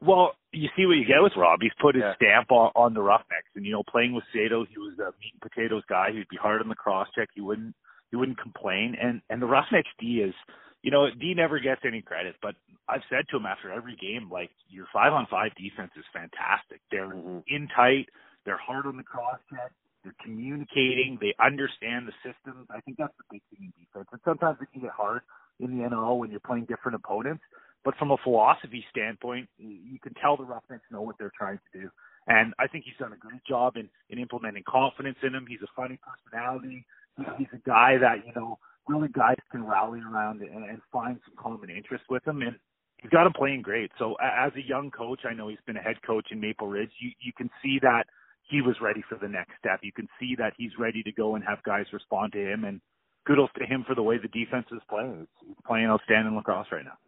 [SPEAKER 5] Well, you see what you get with Rob. He's put his
[SPEAKER 4] Yeah.
[SPEAKER 5] stamp on, on the Roughnecks, and you know, playing with Sato, he was a meat and potatoes guy. He'd be hard on the cross check. He wouldn't he wouldn't complain. And and the Roughnecks D is, you know, D never gets any credit, but I've said to him after every game, like your five on five defense is fantastic. They're
[SPEAKER 4] Mhm.
[SPEAKER 5] in tight. They're hard on the cross check. They're communicating. They understand the systems. I think that's the big thing in defense. And sometimes it can get hard in the NL when you're playing different opponents. But from a philosophy standpoint, you can tell the Roughnecks know what they're trying to do. And I think he's done a great job in, in implementing confidence in him. He's a funny personality. He- He's a guy that, you know, really guys can rally around and, and find some common interest with him. And he's got him playing great. So as a young coach, I know he's been a head coach in Maple Ridge. You, you can see that he was ready for the next step. You can see that he's ready to go and have guys respond to him. And kudos to him for the way the defense is playing. It's playing outstanding lacrosse right now.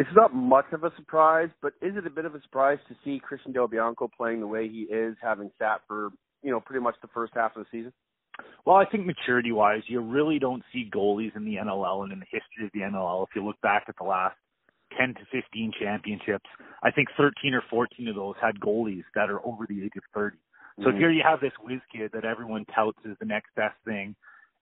[SPEAKER 4] It's not much of a surprise, but is it a bit of a surprise to see Christian Del Bianco playing the way he is, having sat for you know pretty much the first half of the season?
[SPEAKER 5] Well, I think maturity wise, you really don't see goalies in the NLL and in the history of the NLL. If you look back at the last 10 to 15 championships, I think 13 or 14 of those had goalies that are over the age of 30. So
[SPEAKER 4] Mhm.
[SPEAKER 5] here you have this whiz kid that everyone touts as the next best thing,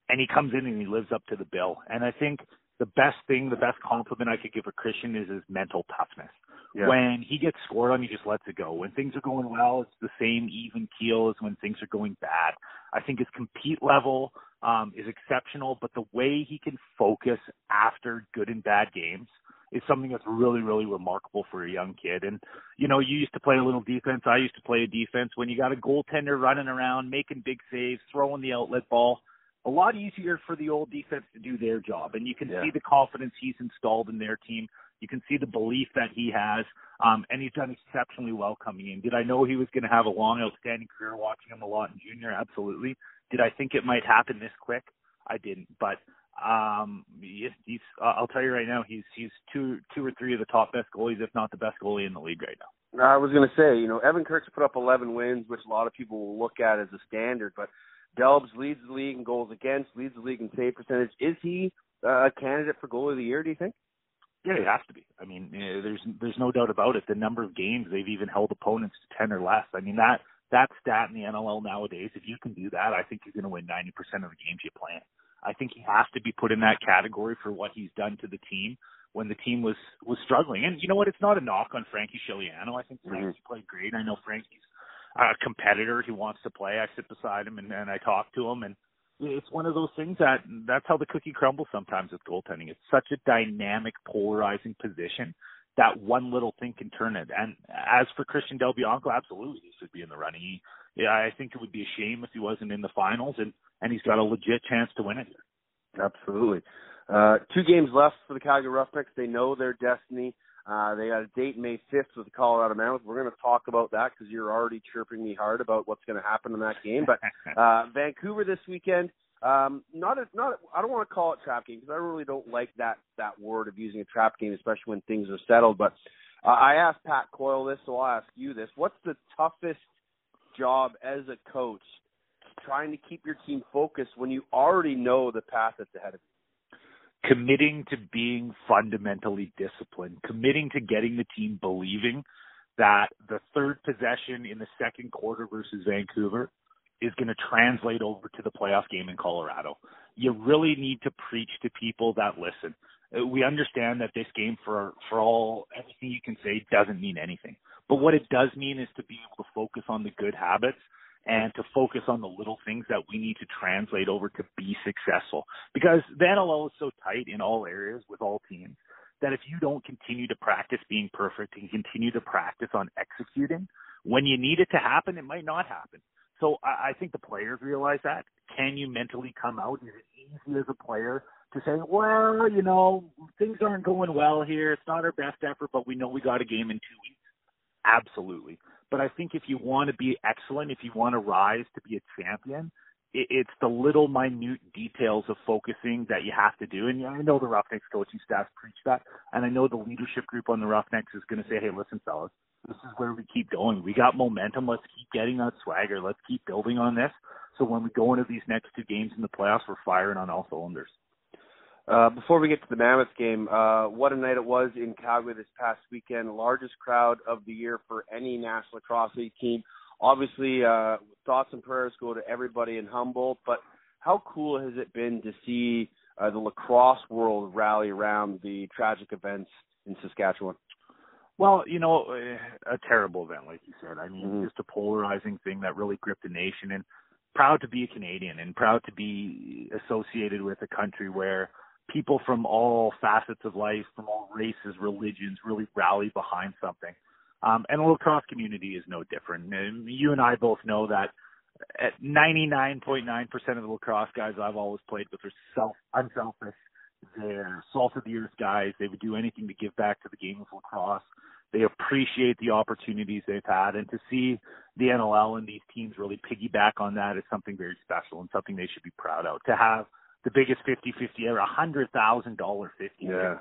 [SPEAKER 5] and he comes in and he lives up to the bill. And I think the best thing, the best compliment I could give a Christian is his mental toughness.
[SPEAKER 4] Yeah.
[SPEAKER 5] When he gets scored on, he just lets it go. When things are going well, it's the same even keel as when things are going bad. I think his compete level um, is exceptional, but the way he can focus after good and bad games is something that's really, really remarkable for a young kid. And, you know, you used to play a little defense. I used to play a defense when you got a goaltender running around, making big saves, throwing the outlet ball. A lot easier for the old defense to do their job. And you can
[SPEAKER 4] Yeah.
[SPEAKER 5] see the confidence he's installed in their team. You can see the belief that he has. Um, and he's done exceptionally well coming in. Did I know he was going to have a long, outstanding career watching him a lot in junior? Absolutely. Did I think it might happen this quick? I didn't. But um, he's, he's uh, I'll tell you right now, he's he's two two or three of the top best goalies, if not the best goalie in the league right now.
[SPEAKER 4] I was going to say, you know, Evan Kirk's put up 11 wins, which a lot of people will look at as a standard, but Delbs leads the league in goals against, leads the league in save percentage. Is he uh, a candidate for goal of the year? Do you think?
[SPEAKER 5] Yeah, it has to be. I mean, eh, there's there's no doubt about it. The number of games they've even held opponents to ten or less. I mean that that stat in the NLL nowadays. If you can do that, I think you're going to win 90% of the games you play. I think he has to be put in that category for what he's done to the team when the team was was struggling. And you know what? It's not a knock on Frankie Scigliano. I think Frankie played great. I know Frankie's a competitor. He wants to play. I sit beside him and, and I talk to him and it's one of those things that that's how the cookie crumbles sometimes with goaltending. It's such a dynamic, polarizing position that one little thing can turn it. And as for Christian Del Bianco, absolutely he should be in the running. He, yeah, I think it would be a shame if he wasn't in the finals, and and he's got a legit chance to win it.
[SPEAKER 4] Absolutely. Uh, two games left for the Calgary Roughnecks. They know their destiny. Uh, they got a date May 5th with the Colorado Mammoth. We're going to talk about that because you're already chirping me hard about what's going to happen in that game. But uh, Vancouver this weekend, um, not a, not. A, I don't want to call it trap game because I really don't like that that word of using a trap game, especially when things are settled. But uh, I asked Pat Coyle this, so I'll ask you this: What's the toughest job as a coach, trying to keep your team focused when you already know the path that's ahead of you?
[SPEAKER 5] Committing to being fundamentally disciplined, committing to getting the team believing that the third possession in the second quarter versus Vancouver is going to translate over to the playoff game in Colorado. You really need to preach to people that listen. Uh, We understand that this game, for for all everything you can say, doesn't mean anything. But what it does mean is to be able to focus on the good habits and to focus on the little things that we need to translate over to be successful. Because the NLL is so tight in all areas with all teams that if you don't continue to practice being perfect and continue to practice on executing, when you need it to happen, it might not happen. So I, I think the players realize that. Can you mentally come out? Is it easy as a player to say, well, you know, things aren't going well here. It's not our best effort, but we know we got a game in two weeks. Absolutely. But I think if you want to be excellent, if you want to rise to be a champion, it, it's the little minute details of focusing that you have to do. And yeah, I know the Roughnecks coaching staff preach that, and I know the leadership group on the Roughnecks is going to say, "Hey, listen, fellas, this is where we keep going. We got momentum. Let's keep getting that swagger. Let's keep building on this. So when we go into these next two games in the playoffs, we're firing on all cylinders."
[SPEAKER 4] Uh, before we get to the Mammoth game, uh, what a night it was in Calgary this past weekend. Largest crowd of the year for any National Lacrosse League team. Obviously, uh, thoughts and prayers go to everybody in Humboldt, but how cool has it been to see uh, the lacrosse world rally around the tragic events in Saskatchewan?
[SPEAKER 5] Well, you know, eh, a terrible event, like you said. I mean,
[SPEAKER 4] Mhm.
[SPEAKER 5] just a polarizing thing that really gripped the nation. And proud to be a Canadian and proud to be associated with a country where people from all facets of life, from all races, religions, really rally behind something. Um, and the lacrosse community is no different. And you and I both know that at 99.9% of the lacrosse guys I've always played with are self unselfish. They're salt of the earth guys. They would do anything to give back to the game of lacrosse. They appreciate the opportunities they've had, and to see the NLL and these teams really piggyback on that is something very special and something they should be proud of. To have the biggest 50-50 ever, a hundred thousand dollar 50
[SPEAKER 4] Yeah.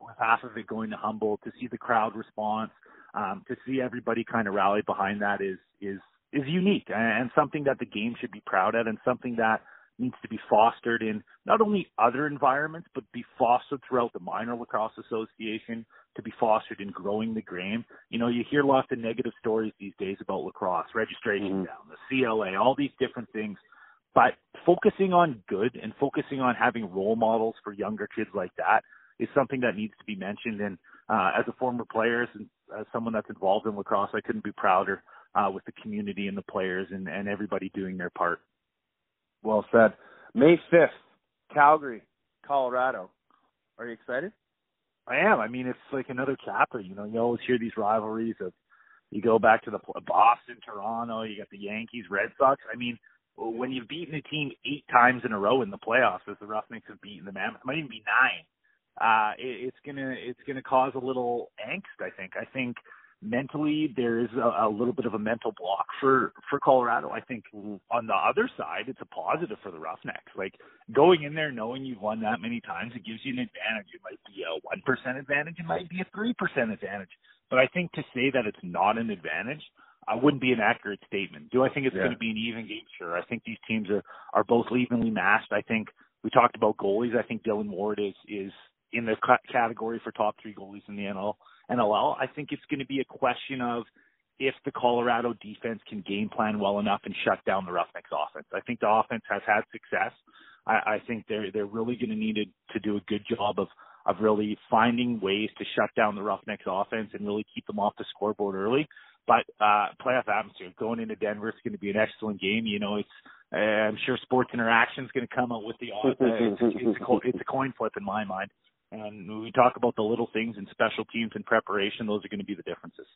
[SPEAKER 5] with half of it going to Humboldt, to see the crowd response, um, to see everybody kind of rally behind that is is is unique and something that the game should be proud of, and something that needs to be fostered in not only other environments but be fostered throughout the minor lacrosse association to be fostered in growing the game. You know, you hear lots of negative stories these days about lacrosse, registration
[SPEAKER 4] Mhm.
[SPEAKER 5] down, the CLA, all these different things. But focusing on good and focusing on having role models for younger kids like that is something that needs to be mentioned. And uh, as a former player and as someone that's involved in lacrosse, I couldn't be prouder uh, with the community and the players and, and everybody doing their part.
[SPEAKER 4] Well said. May 5th, Calgary, Colorado. Are you excited?
[SPEAKER 5] I am. I mean, it's like another chapter. You know, you always hear these rivalries of you go back to the Boston, Toronto. You got the Yankees, Red Sox. I mean, when you've beaten a team eight times in a row in the playoffs, as the Roughnecks have beaten the Mammoth, it might even be nine. Uh, it, it's gonna it's gonna cause a little angst. I think. I think mentally there is a, a little bit of a mental block for for Colorado. I think on the other side, it's a positive for the Roughnecks. Like going in there knowing you've won that many times, it gives you an advantage. It might be a one percent advantage, it might be a three percent advantage. But I think to say that it's not an advantage, I wouldn't be an accurate statement. Do I think it's
[SPEAKER 4] Yeah.
[SPEAKER 5] going to be an even game? Sure. I think these teams are are both evenly matched. I think we talked about goalies. I think Dillon Ward is is in the category for top three goalies in the NL, NLL. I think it's going to be a question of if the Colorado defense can game plan well enough and shut down the Roughnecks offense. I think the offense has had success. I, I think they're they're really going to need to, to do a good job of of really finding ways to shut down the Roughnecks offense and really keep them off the scoreboard early. But uh playoff atmosphere going into Denver is going to be an excellent game. You know, it's uh, I'm sure Sports Interaction is going to come out with the odds. Uh, it's, it's, a, co- it's a coin flip in my mind. And when we talk about the little things and special teams and preparation, those are going to be the differences.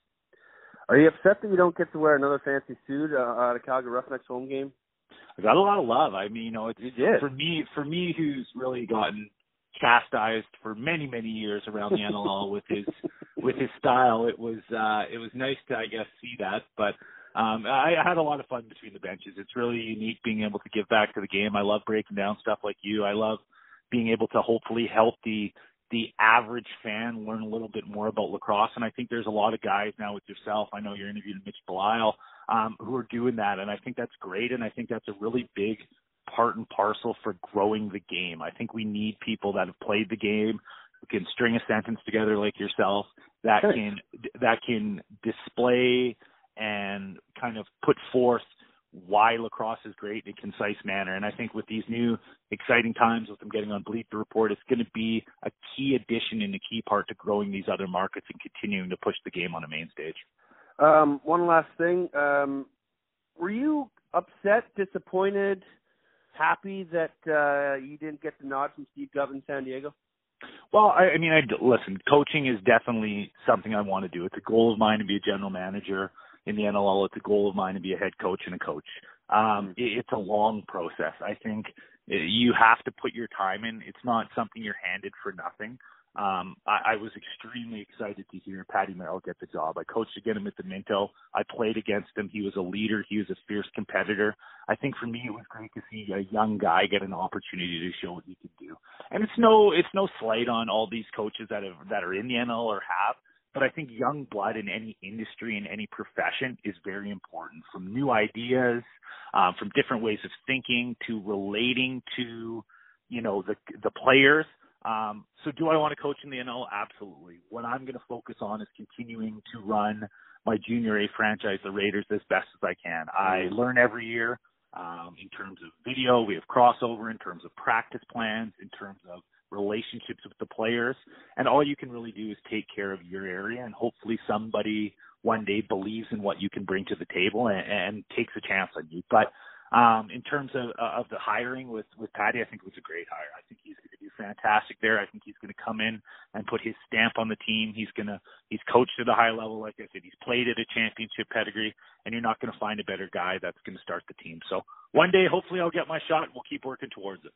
[SPEAKER 4] Are you upset that you don't get to wear another fancy suit uh, at a Calgary Roughnecks home game?
[SPEAKER 5] I got a lot of love. I mean, you know, it's for me for me who's really gotten chastised for many many years around the NLL with his with his style. It was uh it was nice to I guess see that, but um I, I had a lot of fun between the benches. It's really unique being able to give back to the game. I love breaking down stuff like you. I love being able to hopefully help the the average fan learn a little bit more about lacrosse. And I think there's a lot of guys now with yourself. I know you're interviewing Mitch Belisle, um, who are doing that. And I think that's great. And I think that's a really big part and parcel for growing the game. I think we need people that have played the game, who can string a sentence together like yourself, that
[SPEAKER 4] Thanks.
[SPEAKER 5] can that can display and kind of put forth why lacrosse is great in a concise manner. And I think with these new exciting times with them getting on Bleacher Report, it's going to be a key addition and a key part to growing these other markets and continuing to push the game on a main stage.
[SPEAKER 4] Um, one last thing. Um, were you upset, disappointed, happy that uh, you didn't get the nod from Steve Gov in San Diego?
[SPEAKER 5] Well, I, I mean, I listen. Coaching is definitely something I want to do. It's a goal of mine to be a general manager in the NLL. It's a goal of mine to be a head coach and a coach. Um, it, it's a long process. I think uh, you have to put your time in. It's not something you're handed for nothing. Um, I, I was extremely excited to hear Patty Merrill get the job. I coached against him at the Minto. I played against him. He was a leader. He was a fierce competitor. I think for me, it was great to see a young guy get an opportunity to show what he could do. And it's no, it's no slight on all these coaches that have, that are in the NL or have, but I think young blood in any industry in any profession is very important. From new ideas, um, from different ways of thinking to relating to, you know, the the players. Um, so do I want to coach in the NL? Absolutely. What I'm going to focus on is continuing to run my junior A franchise, the Raiders, as best as I can. I learn every year um, in terms of video. We have crossover in terms of practice plans, in terms of relationships with the players. And all you can really do is take care of your area and hopefully somebody one day believes in what you can bring to the table and, and takes a chance on you. But um, in terms of of the hiring with with Patty, I think it was a great hire. I think he's going to do fantastic there. I think he's going to come in and put his stamp on the team. He's going to he's coached at a high level, like I said. He's played at a championship pedigree, and you're not going to find a better guy that's going to start the team. So one day, hopefully, I'll get my shot. and We'll keep working towards it.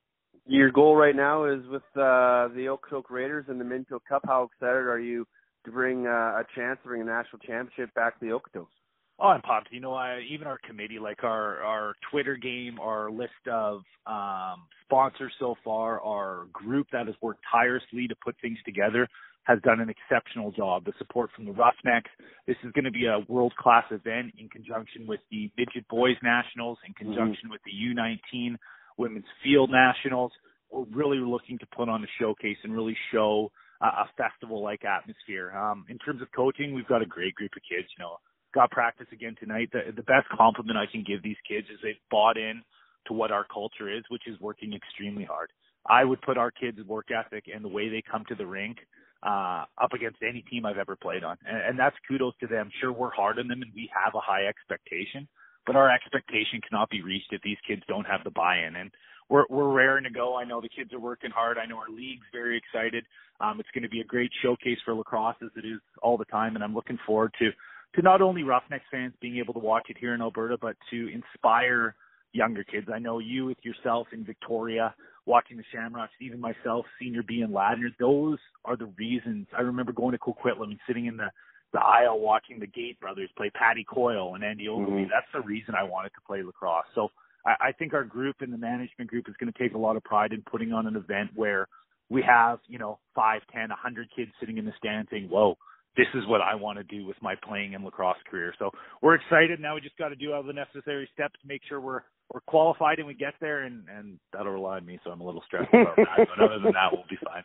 [SPEAKER 4] Your goal right now is with uh, the Okotoks Raiders and the Minto Cup. How excited are you to bring uh, a chance to bring a national championship back to the Okotoks?
[SPEAKER 5] Oh, I'm pumped. You know, I, even our committee, like our our Twitter game, our list of um, sponsors so far, our group that has worked tirelessly to put things together, has done an exceptional job. The support from the Roughnecks. This is going to be a world class event in conjunction with the Midget Boys Nationals, in conjunction with the U19 Women's Field Nationals. We're really looking to put on a showcase and really show a, a festival like atmosphere. Um, in terms of coaching, we've got a great group of kids. You know, got practice again tonight. The, the best compliment I can give these kids is they've bought in to what our culture is, which is working extremely hard. I would put our kids' work ethic and the way they come to the rink uh, up against any team I've ever played on, and, and that's kudos to them. Sure, we're hard on them and we have a high expectation, but our expectation cannot be reached if these kids don't have the buy-in. And we're we're raring to go. I know the kids are working hard. I know our league's very excited. Um, it's going to be a great showcase for lacrosse as it is all the time, and I'm looking forward to to not only Roughnecks fans being able to watch it here in Alberta, but to inspire younger kids. I know you with yourself in Victoria, watching the Shamrocks, even myself, Senior B and Ladner, those are the reasons. I remember going to Coquitlam and sitting in the the aisle watching the Gait brothers play Patty Coyle and Andy Ogilvy.
[SPEAKER 4] Mhm.
[SPEAKER 5] That's the reason I wanted to play lacrosse. So I, I think our group and the management group is going to take a lot of pride in putting on an event where we have, you know, five, ten, a hundred kids sitting in the stand saying, "Whoa, this is what I want to do with my playing and lacrosse career." So we're excited. Now we just got to do all the necessary steps to make sure we're we're qualified and we get there, and and that'll rely on me. So I'm a little stressed about that, but other than that, we'll be fine.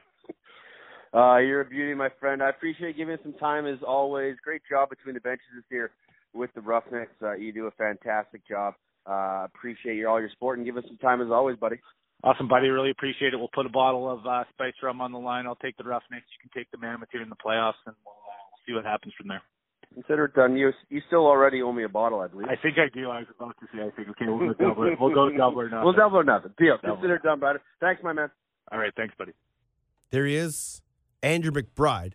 [SPEAKER 4] Uh, you're a beauty, my friend. I appreciate giving some time as always. Great job between the benches this year with the Roughnecks. Uh, you do a fantastic job. Uh, appreciate your all your support and give us some time as always, buddy.
[SPEAKER 5] Awesome, buddy. Really appreciate it. We'll put a bottle of uh, spice rum on the line. I'll take the Roughnecks. You can take the Mammoth here in the playoffs, and we'll see what happens from there.
[SPEAKER 4] Consider it done. You you still already owe me a bottle, I believe.
[SPEAKER 5] I think I do. I was about to say. I think okay, we'll go double. it. We'll go double or nothing.
[SPEAKER 4] We'll double or nothing. Deal.
[SPEAKER 5] Double.
[SPEAKER 4] Consider it done, brother. Thanks, my man.
[SPEAKER 5] All right, thanks, buddy.
[SPEAKER 1] There he is, Andrew McBride,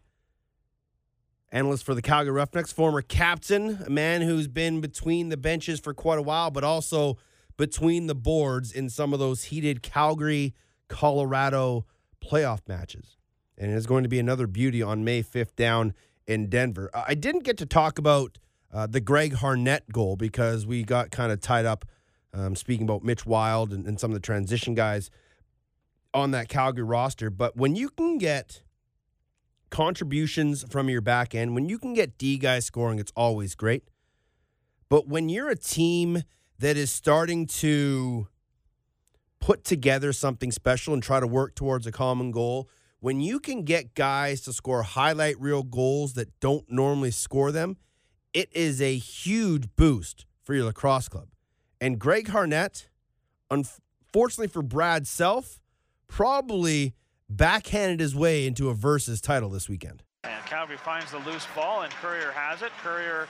[SPEAKER 1] analyst for the Calgary Roughnecks, former captain, a man who's been between the benches for quite a while, but also between the boards in some of those heated Calgary, Colorado playoff matches. And it's going to be another beauty on May 5th down in Denver. I didn't get to talk about uh, the Greg Harnett goal because we got kind of tied up um, speaking about Mitch Wilde and, and some of the transition guys on that Calgary roster. But when you can get contributions from your back end, when you can get D guys scoring, it's always great. But when you're a team that is starting to put together something special and try to work towards a common goal, when you can get guys to score highlight reel goals that don't normally score them, it is a huge boost for your lacrosse club. And Greg Harnett, unfortunately for Brad Self, probably backhanded his way into a versus title this weekend.
[SPEAKER 6] And Calgary finds the loose ball, and Currier has it. Currier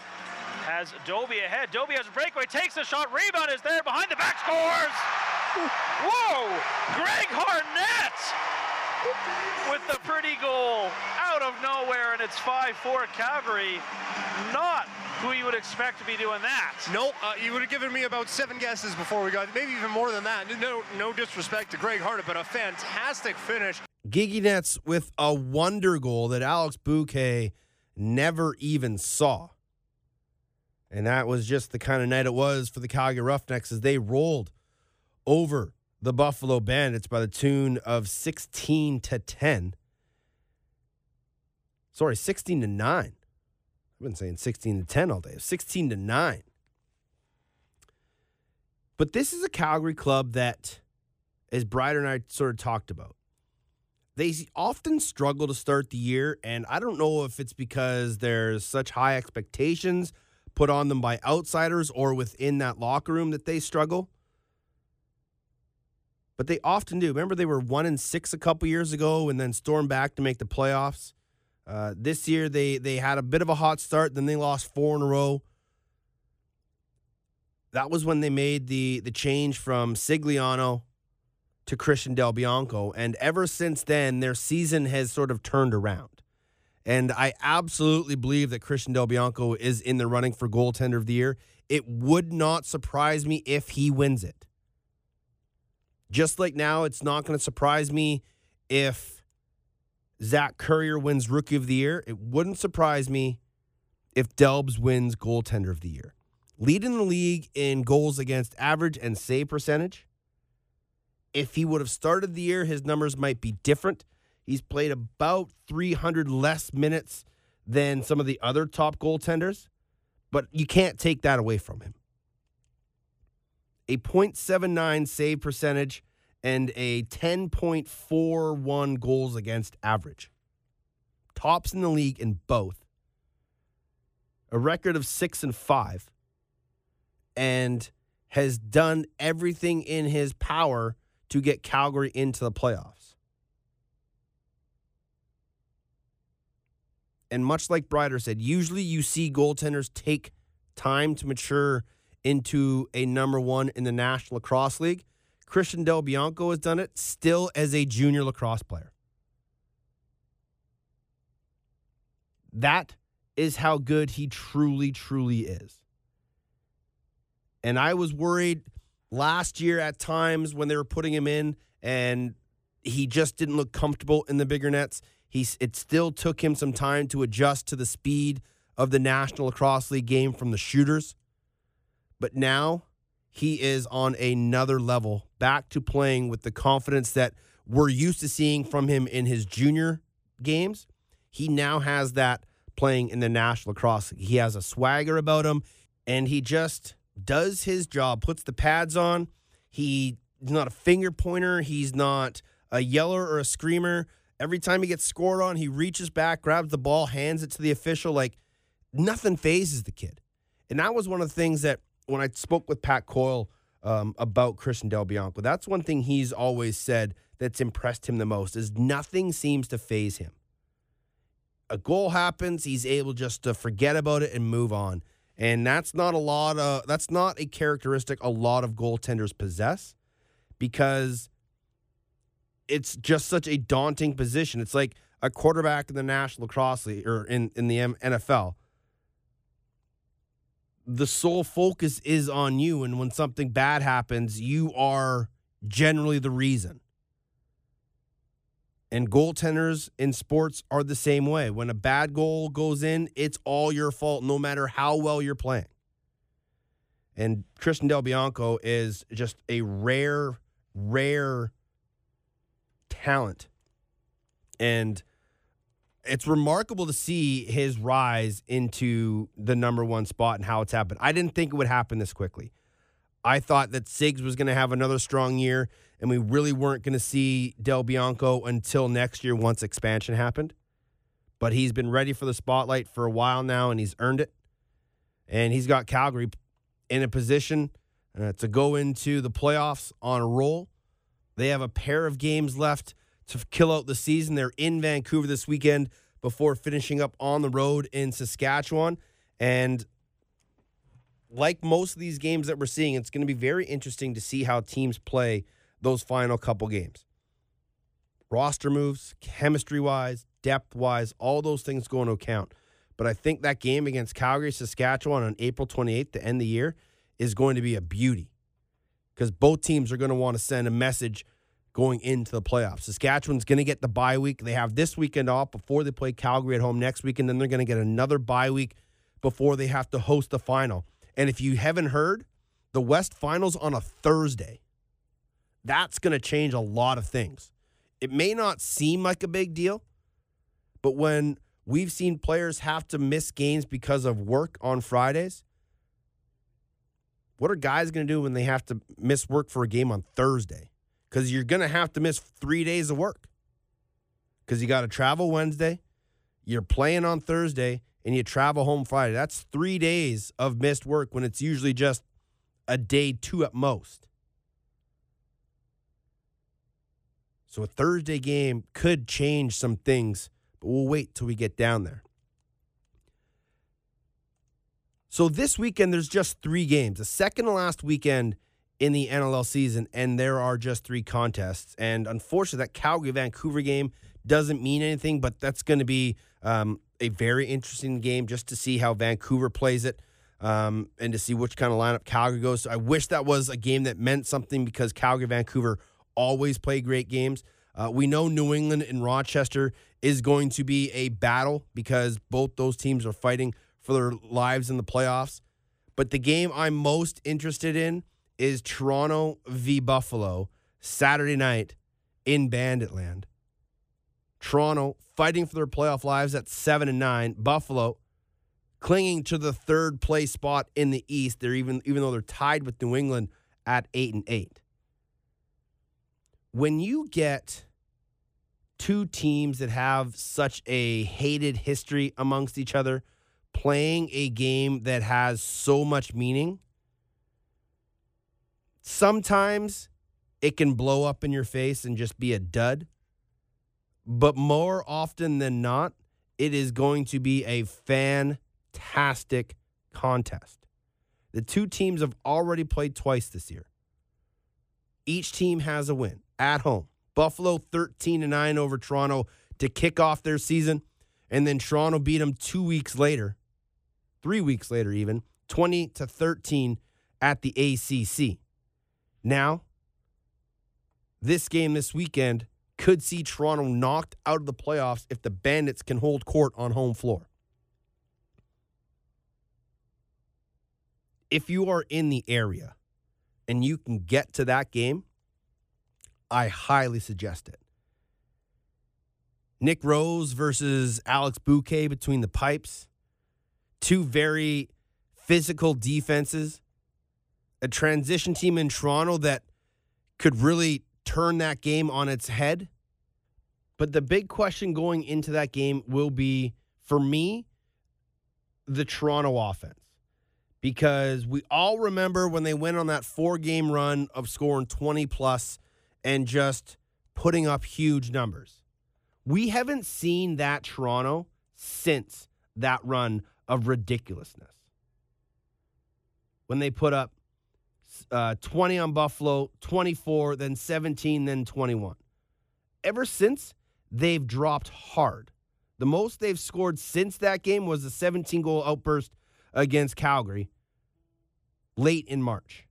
[SPEAKER 6] has Dobbie ahead. Dobbie has a breakaway, takes the shot, rebound is there, behind the back, scores! Whoa! Greg Harnett with the pretty goal out of nowhere, and it's 5-4 Calgary. Not who you would expect to be doing that.
[SPEAKER 7] No, uh, you would have given me about seven guesses before we got, maybe even more than that. No, no disrespect to Greg Harnett, but a fantastic finish.
[SPEAKER 1] Gigi Nets with a wonder goal that Alex Buque never even saw. And that was just the kind of night it was for the Calgary Roughnecks as they rolled over the Buffalo Bandits by the tune of 16 to 10. Sorry, 16 to 9. I've been saying 16 to 10 all day. 16 to 9. But this is a Calgary club that, as Brian and I sort of talked about, they often struggle to start the year, and I don't know if it's because there's such high expectations put on them by outsiders or within that locker room that they struggle. But they often do. Remember, they were one and six a couple years ago, and then stormed back to make the playoffs. Uh, this year, they they had a bit of a hot start, then they lost four in a row. That was when they made the the change from Scigliano to Christian Del Bianco. And ever since then, their season has sort of turned around. And I absolutely believe that Christian Del Bianco is in the running for goaltender of the year. It would not surprise me if he wins it. Just like now, it's not going to surprise me if Zach Currier wins rookie of the year. It wouldn't surprise me if Delbs wins goaltender of the year. Leading the league in goals against average and save percentage. If he would have started the year, his numbers might be different. He's played about 300 less minutes than some of the other top goaltenders, but you can't take that away from him. A .79 save percentage and a 10.41 goals against average. Tops in the league in both. A record of 6 and 5 and has done everything in his power to get Calgary into the playoffs. And much like Brider said, usually you see goaltenders take time to mature into a number one in the National Lacrosse League. Christian Del Bianco has done it still as a junior lacrosse player. That is how good he truly, truly is. And I was worried last year at times when they were putting him in and he just didn't look comfortable in the bigger nets. He's, it still took him some time to adjust to the speed of the National Lacrosse League game from the shooters. But now he is on another level, back to playing with the confidence that we're used to seeing from him in his junior games. He now has that playing in the National Lacrosse He has a swagger about him, and he just does his job, puts the pads on. He's not a finger pointer. He's not a yeller or a screamer. Every time he gets scored on, he reaches back, grabs the ball, hands it to the official. Like nothing phases the kid. And that was one of the things that when I spoke with Pat Coyle um, about Christian Del Bianco, that's one thing he's always said that's impressed him the most is nothing seems to phase him. A goal happens, he's able just to forget about it and move on. And that's not a lot of that's not a characteristic a lot of goaltenders possess because it's just such a daunting position. It's like a quarterback in the National Lacrosse League or in, in the NFL. The sole focus is on you, and when something bad happens, you are generally the reason. And goaltenders in sports are the same way. When a bad goal goes in, it's all your fault, no matter how well you're playing. And Christian Del Bianco is just a rare, rare talent. And it's remarkable to see his rise into the number one spot and how it's happened. I didn't think it would happen this quickly. I thought that Sigs was going to have another strong year, and we really weren't going to see Del Bianco until next year once expansion happened. But he's been ready for the spotlight for a while now, and he's earned it. And he's got Calgary in a position uh, to go into the playoffs on a roll. They have a pair of games left to kill out the season. They're in Vancouver this weekend before finishing up on the road in Saskatchewan. And like most of these games that we're seeing, it's going to be very interesting to see how teams play those final couple games. Roster moves, chemistry wise, depth wise, all those things go into account. But I think that game against Calgary, Saskatchewan on April 28th to end the year is going to be a beauty because both teams are going to want to send a message going into the playoffs. Saskatchewan's going to get the bye week. They have this weekend off before they play Calgary at home next week, and then they're going to get another bye week before they have to host the final. And if you haven't heard, the West Finals on a Thursday. That's going to change a lot of things. It may not seem like a big deal, but when we've seen players have to miss games because of work on Fridays, what are guys going to do when they have to miss work for a game on Thursday? Because you're going to have to miss three days of work. because you got to travel Wednesday, you're playing on Thursday, and you travel home Friday. That's three days of missed work when it's usually just a day, two at most. So a Thursday game could change some things, but we'll wait till we get down there. So this weekend, there's just three games. The second to last weekend in the NLL season, and there are just three contests. And unfortunately, that Calgary Vancouver game doesn't mean anything, but that's going to be um, a very interesting game just to see how Vancouver plays it um, and to see which kind of lineup Calgary goes. So I wish that was a game that meant something because Calgary Vancouver always play great games. Uh, we know New England and Rochester is going to be a battle because both those teams are fighting for their lives in the playoffs. But the game I'm most interested in is Toronto v Buffalo Saturday night in Banditland. Toronto fighting for their playoff lives at 7 and 9. Buffalo clinging to the third place spot in the East. They're even even though they're tied with New England at 8 and 8. When you get two teams that have such a hated history amongst each other playing a game that has so much meaning, sometimes it can blow up in your face and just be a dud. But more often than not, it is going to be a fantastic contest. The two teams have already played twice this year. Each team has a win at home. Buffalo 13 to 9 over Toronto to kick off their season. And then Toronto beat them two weeks later, three weeks later, even 20 to 13 at the ACC. Now, this game this weekend could see Toronto knocked out of the playoffs if the Bandits can hold court on home floor. If you are in the area and you can get to that game, I highly suggest it. Nick Rose versus Alex Buque between the pipes. Two very physical defenses. A transition team in Toronto that could really turn that game on its head. But the big question going into that game will be for me, the Toronto offense. Because we all remember when they went on that four game run of scoring 20 plus and just putting up huge numbers. We haven't seen that Toronto since that run of ridiculousness. When they put up uh, 20 on Buffalo, 24, then 17, then 21. Ever since, they've dropped hard. The most they've scored since that game was a 17 goal outburst against Calgary late in March.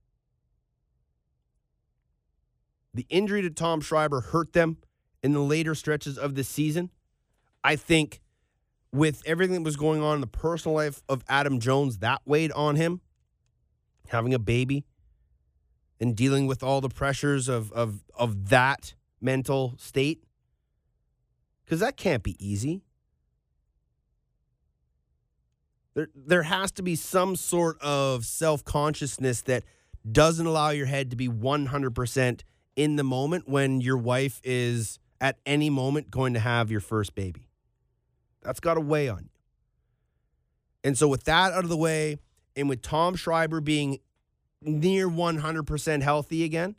[SPEAKER 1] The injury to Tom Schreiber hurt them in the later stretches of the season. I think with everything that was going on in the personal life of Adam Jones, that weighed on him. Having a baby and dealing with all the pressures of of of that mental state. Cuz that can't be easy. There there has to be some sort of self-consciousness that doesn't allow your head to be 100% in the moment when your wife is at any moment going to have your first baby. That's got to weigh on you. And so, with that out of the way, and with Tom Schreiber being near 100% healthy again,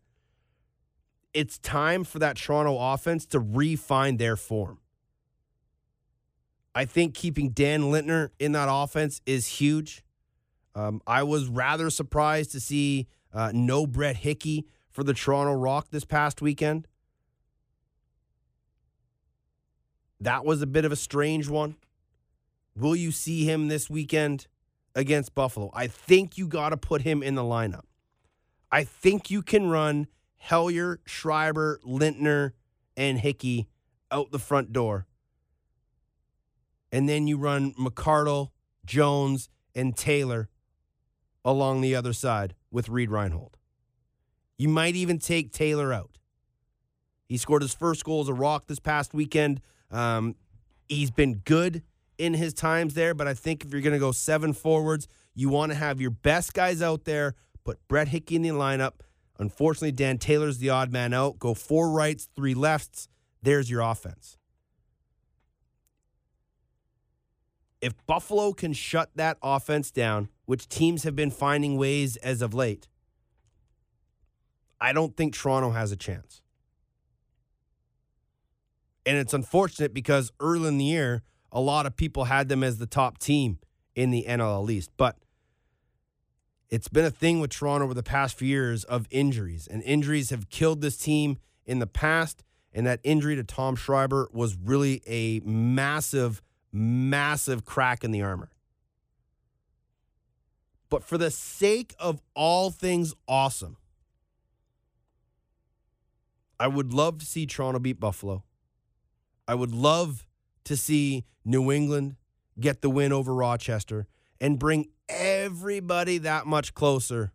[SPEAKER 1] it's time for that Toronto offense to refine their form. I think keeping Dan Lintner in that offense is huge. Um, I was rather surprised to see uh, no Brett Hickey for the Toronto Rock this past weekend. That was a bit of a strange one. Will you see him this weekend against Buffalo? I think you got to put him in the lineup. I think you can run Hellyer, Schreiber, Lintner, and Hickey out the front door. And then you run McCardle, Jones, and Taylor along the other side with Reed Reinhold. You might even take Taylor out. He scored his first goal as a Rock this past weekend. Um, he's been good in his times there, but I think if you're going to go seven forwards, you want to have your best guys out there. Put Brett Hickey in the lineup. Unfortunately, Dan Taylor's the odd man out. Go four rights, three lefts. There's your offense. If Buffalo can shut that offense down, which teams have been finding ways as of late, I don't think Toronto has a chance. And it's unfortunate because early in the year, a lot of people had them as the top team in the NLL East. But it's been a thing with Toronto over the past few years of injuries, and injuries have killed this team in the past. And that injury to Tom Schreiber was really a massive, massive crack in the armor. But for the sake of all things awesome, I would love to see Toronto beat Buffalo. I would love to see New England get the win over Rochester and bring everybody that much closer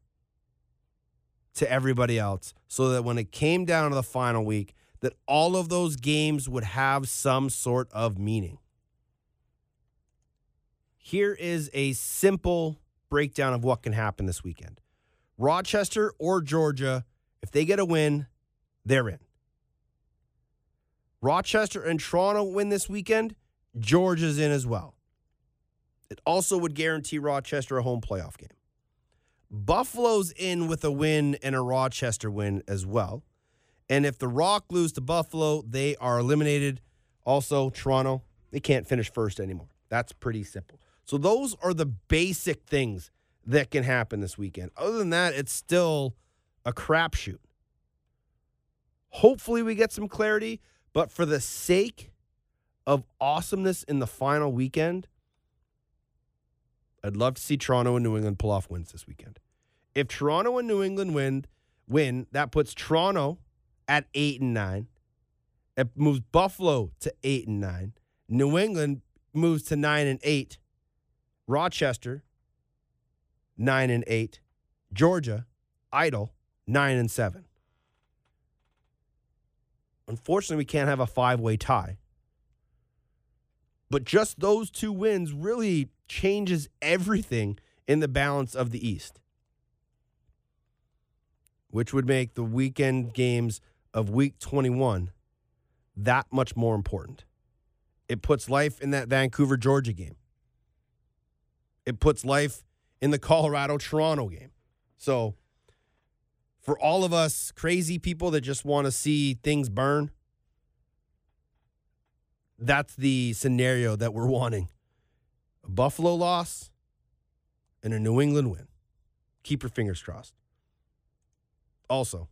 [SPEAKER 1] to everybody else so that when it came down to the final week that all of those games would have some sort of meaning. Here is a simple breakdown of what can happen this weekend. Rochester or Georgia, if they get a win, they're in. Rochester and Toronto win this weekend, Georgia's in as well. It also would guarantee Rochester a home playoff game. Buffalo's in with a win and a Rochester win as well. And if the Rock lose to Buffalo, they are eliminated. Also, Toronto, they can't finish first anymore. That's pretty simple. So those are the basic things that can happen this weekend. Other than that, it's still a crapshoot. Hopefully, we get some clarity, but for the sake of awesomeness in the final weekend, I'd love to see Toronto and New England pull off wins this weekend. If Toronto and New England win, win that puts Toronto at eight and nine. It moves Buffalo to eight and nine. New England moves to nine and eight. Rochester nine and eight. Georgia, Idle nine and seven. Unfortunately, we can't have a five way tie. But just those two wins really changes everything in the balance of the East, which would make the weekend games of week 21 that much more important. It puts life in that Vancouver, Georgia game. It puts life in the Colorado, Toronto game. So, for all of us crazy people that just want to see things burn, that's the scenario that we're wanting. A Buffalo loss and a New England win. Keep your fingers crossed. Also,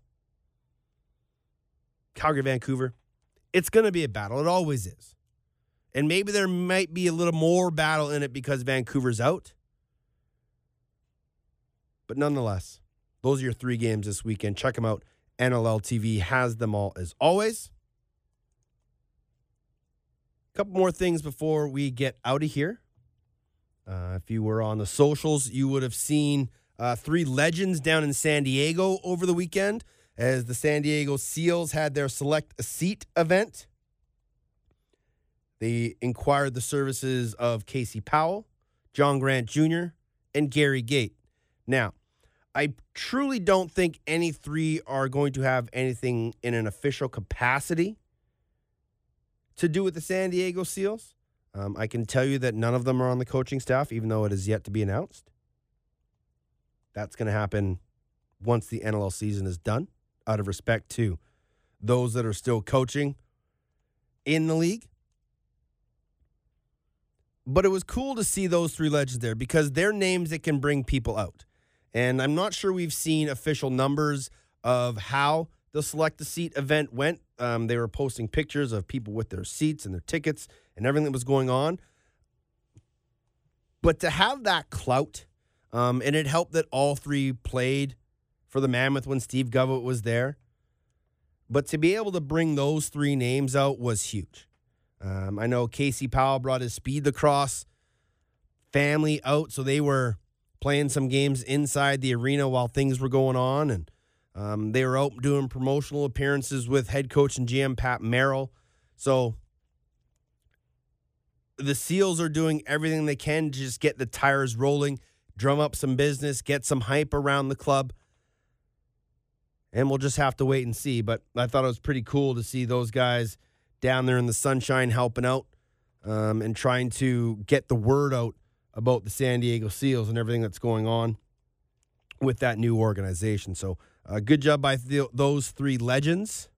[SPEAKER 1] Calgary, Vancouver, it's going to be a battle. It always is. And maybe there might be a little more battle in it because Vancouver's out. But nonetheless, those are your three games this weekend. Check them out. NLL TV has them all as always. A couple more things before we get out of here. Uh, if you were on the socials, you would have seen uh, three legends down in San Diego over the weekend as the San Diego Seals had their select a seat event. They inquired the services of Casey Powell, John Grant Jr., and Gary Gait. Now, I truly don't think any three are going to have anything in an official capacity to do with the San Diego Seals. Um, I can tell you that none of them are on the coaching staff, even though it is yet to be announced. That's going to happen once the NLL season is done, out of respect to those that are still coaching in the league. But it was cool to see those three legends there because they're names that can bring people out. And I'm not sure we've seen official numbers of how the select a seat event went. Um, they were posting pictures of people with their seats and their tickets and everything that was going on. But to have that clout, um, and it helped that all three played for the Mammoth when Steve Govett was there. But to be able to bring those three names out was huge. Um, I know Casey Powell brought his speed lacrosse family out, so they were playing some games inside the arena while things were going on, and um, they were out doing promotional appearances with head coach and GM Pat Merrill. So the Seals are doing everything they can to just get the tires rolling, drum up some business, get some hype around the club. And we'll just have to wait and see. But I thought it was pretty cool to see those guys down there in the sunshine helping out. um, and trying to get the word out about the San Diego Seals and everything that's going on with that new organization. So, uh, good job by th- those three legends.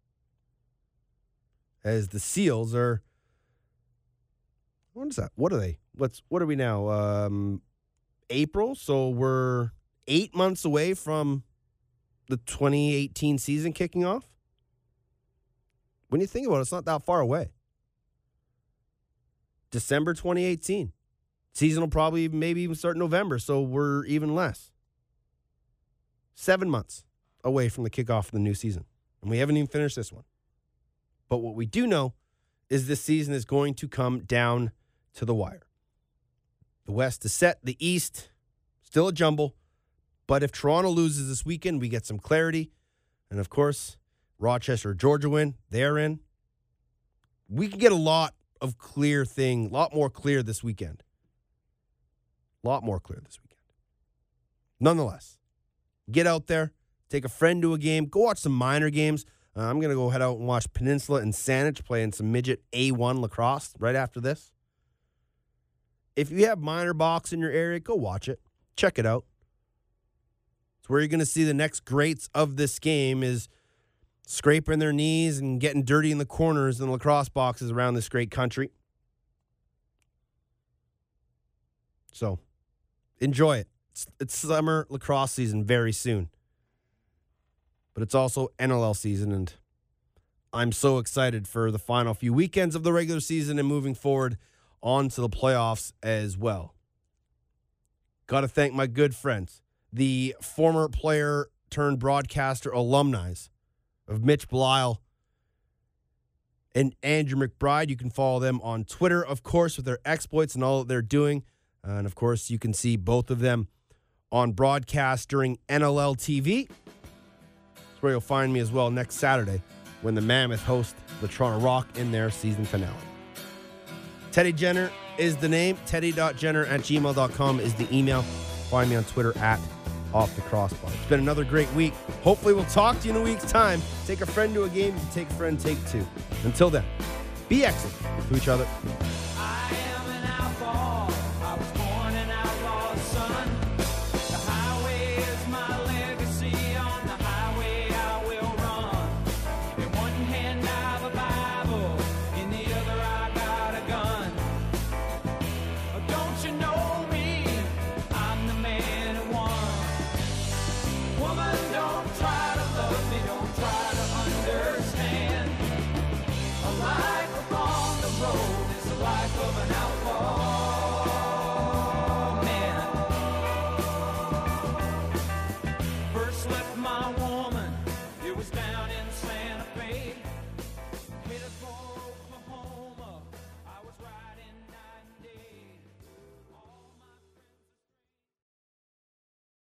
[SPEAKER 1] As the Seals are, what is that? What are they? What's what are we now? Um, April. So we're eight months away from the 2018 season kicking off. When you think about it, it's not that far away. December 2018. Season will probably maybe even start in November, so we're even less. Seven months away from the kickoff of the new season. And we haven't even finished this one. But what we do know is this season is going to come down to the wire. The West is set, the East, still a jumble. But if Toronto loses this weekend, we get some clarity. And of course, Rochester, Georgia win, they're in. We can get a lot of clear thing, a lot more clear this weekend. A lot more clear this weekend. Nonetheless, get out there, take a friend to a game, go watch some minor games. Uh, I'm going to go head out and watch Peninsula and Saanich playing some midget A1 lacrosse right after this. If you have minor box in your area, go watch it. Check it out. It's where you're going to see the next greats of this game is scraping their knees and getting dirty in the corners and lacrosse boxes around this great country. So, enjoy it. It's, it's summer lacrosse season very soon. But it's also NLL season and I'm so excited for the final few weekends of the regular season and moving forward on to the playoffs as well. Got to thank my good friends, the former player turned broadcaster alumni of Mitch Belisle and Andrew McBride. You can follow them on Twitter, of course, with their exploits and all that they're doing. And of course, you can see both of them on broadcast during NLL TV. That's where you'll find me as well next Saturday when the Mammoth host the Toronto Rock in their season finale. Teddy Jenner is the name. Teddy.jenner at gmail.com is the email. Find me on Twitter at off the crossbar. It's been another great week. Hopefully, we'll talk to you in a week's time. Take a friend to a game. Take a friend, take two. Until then, be excellent to each other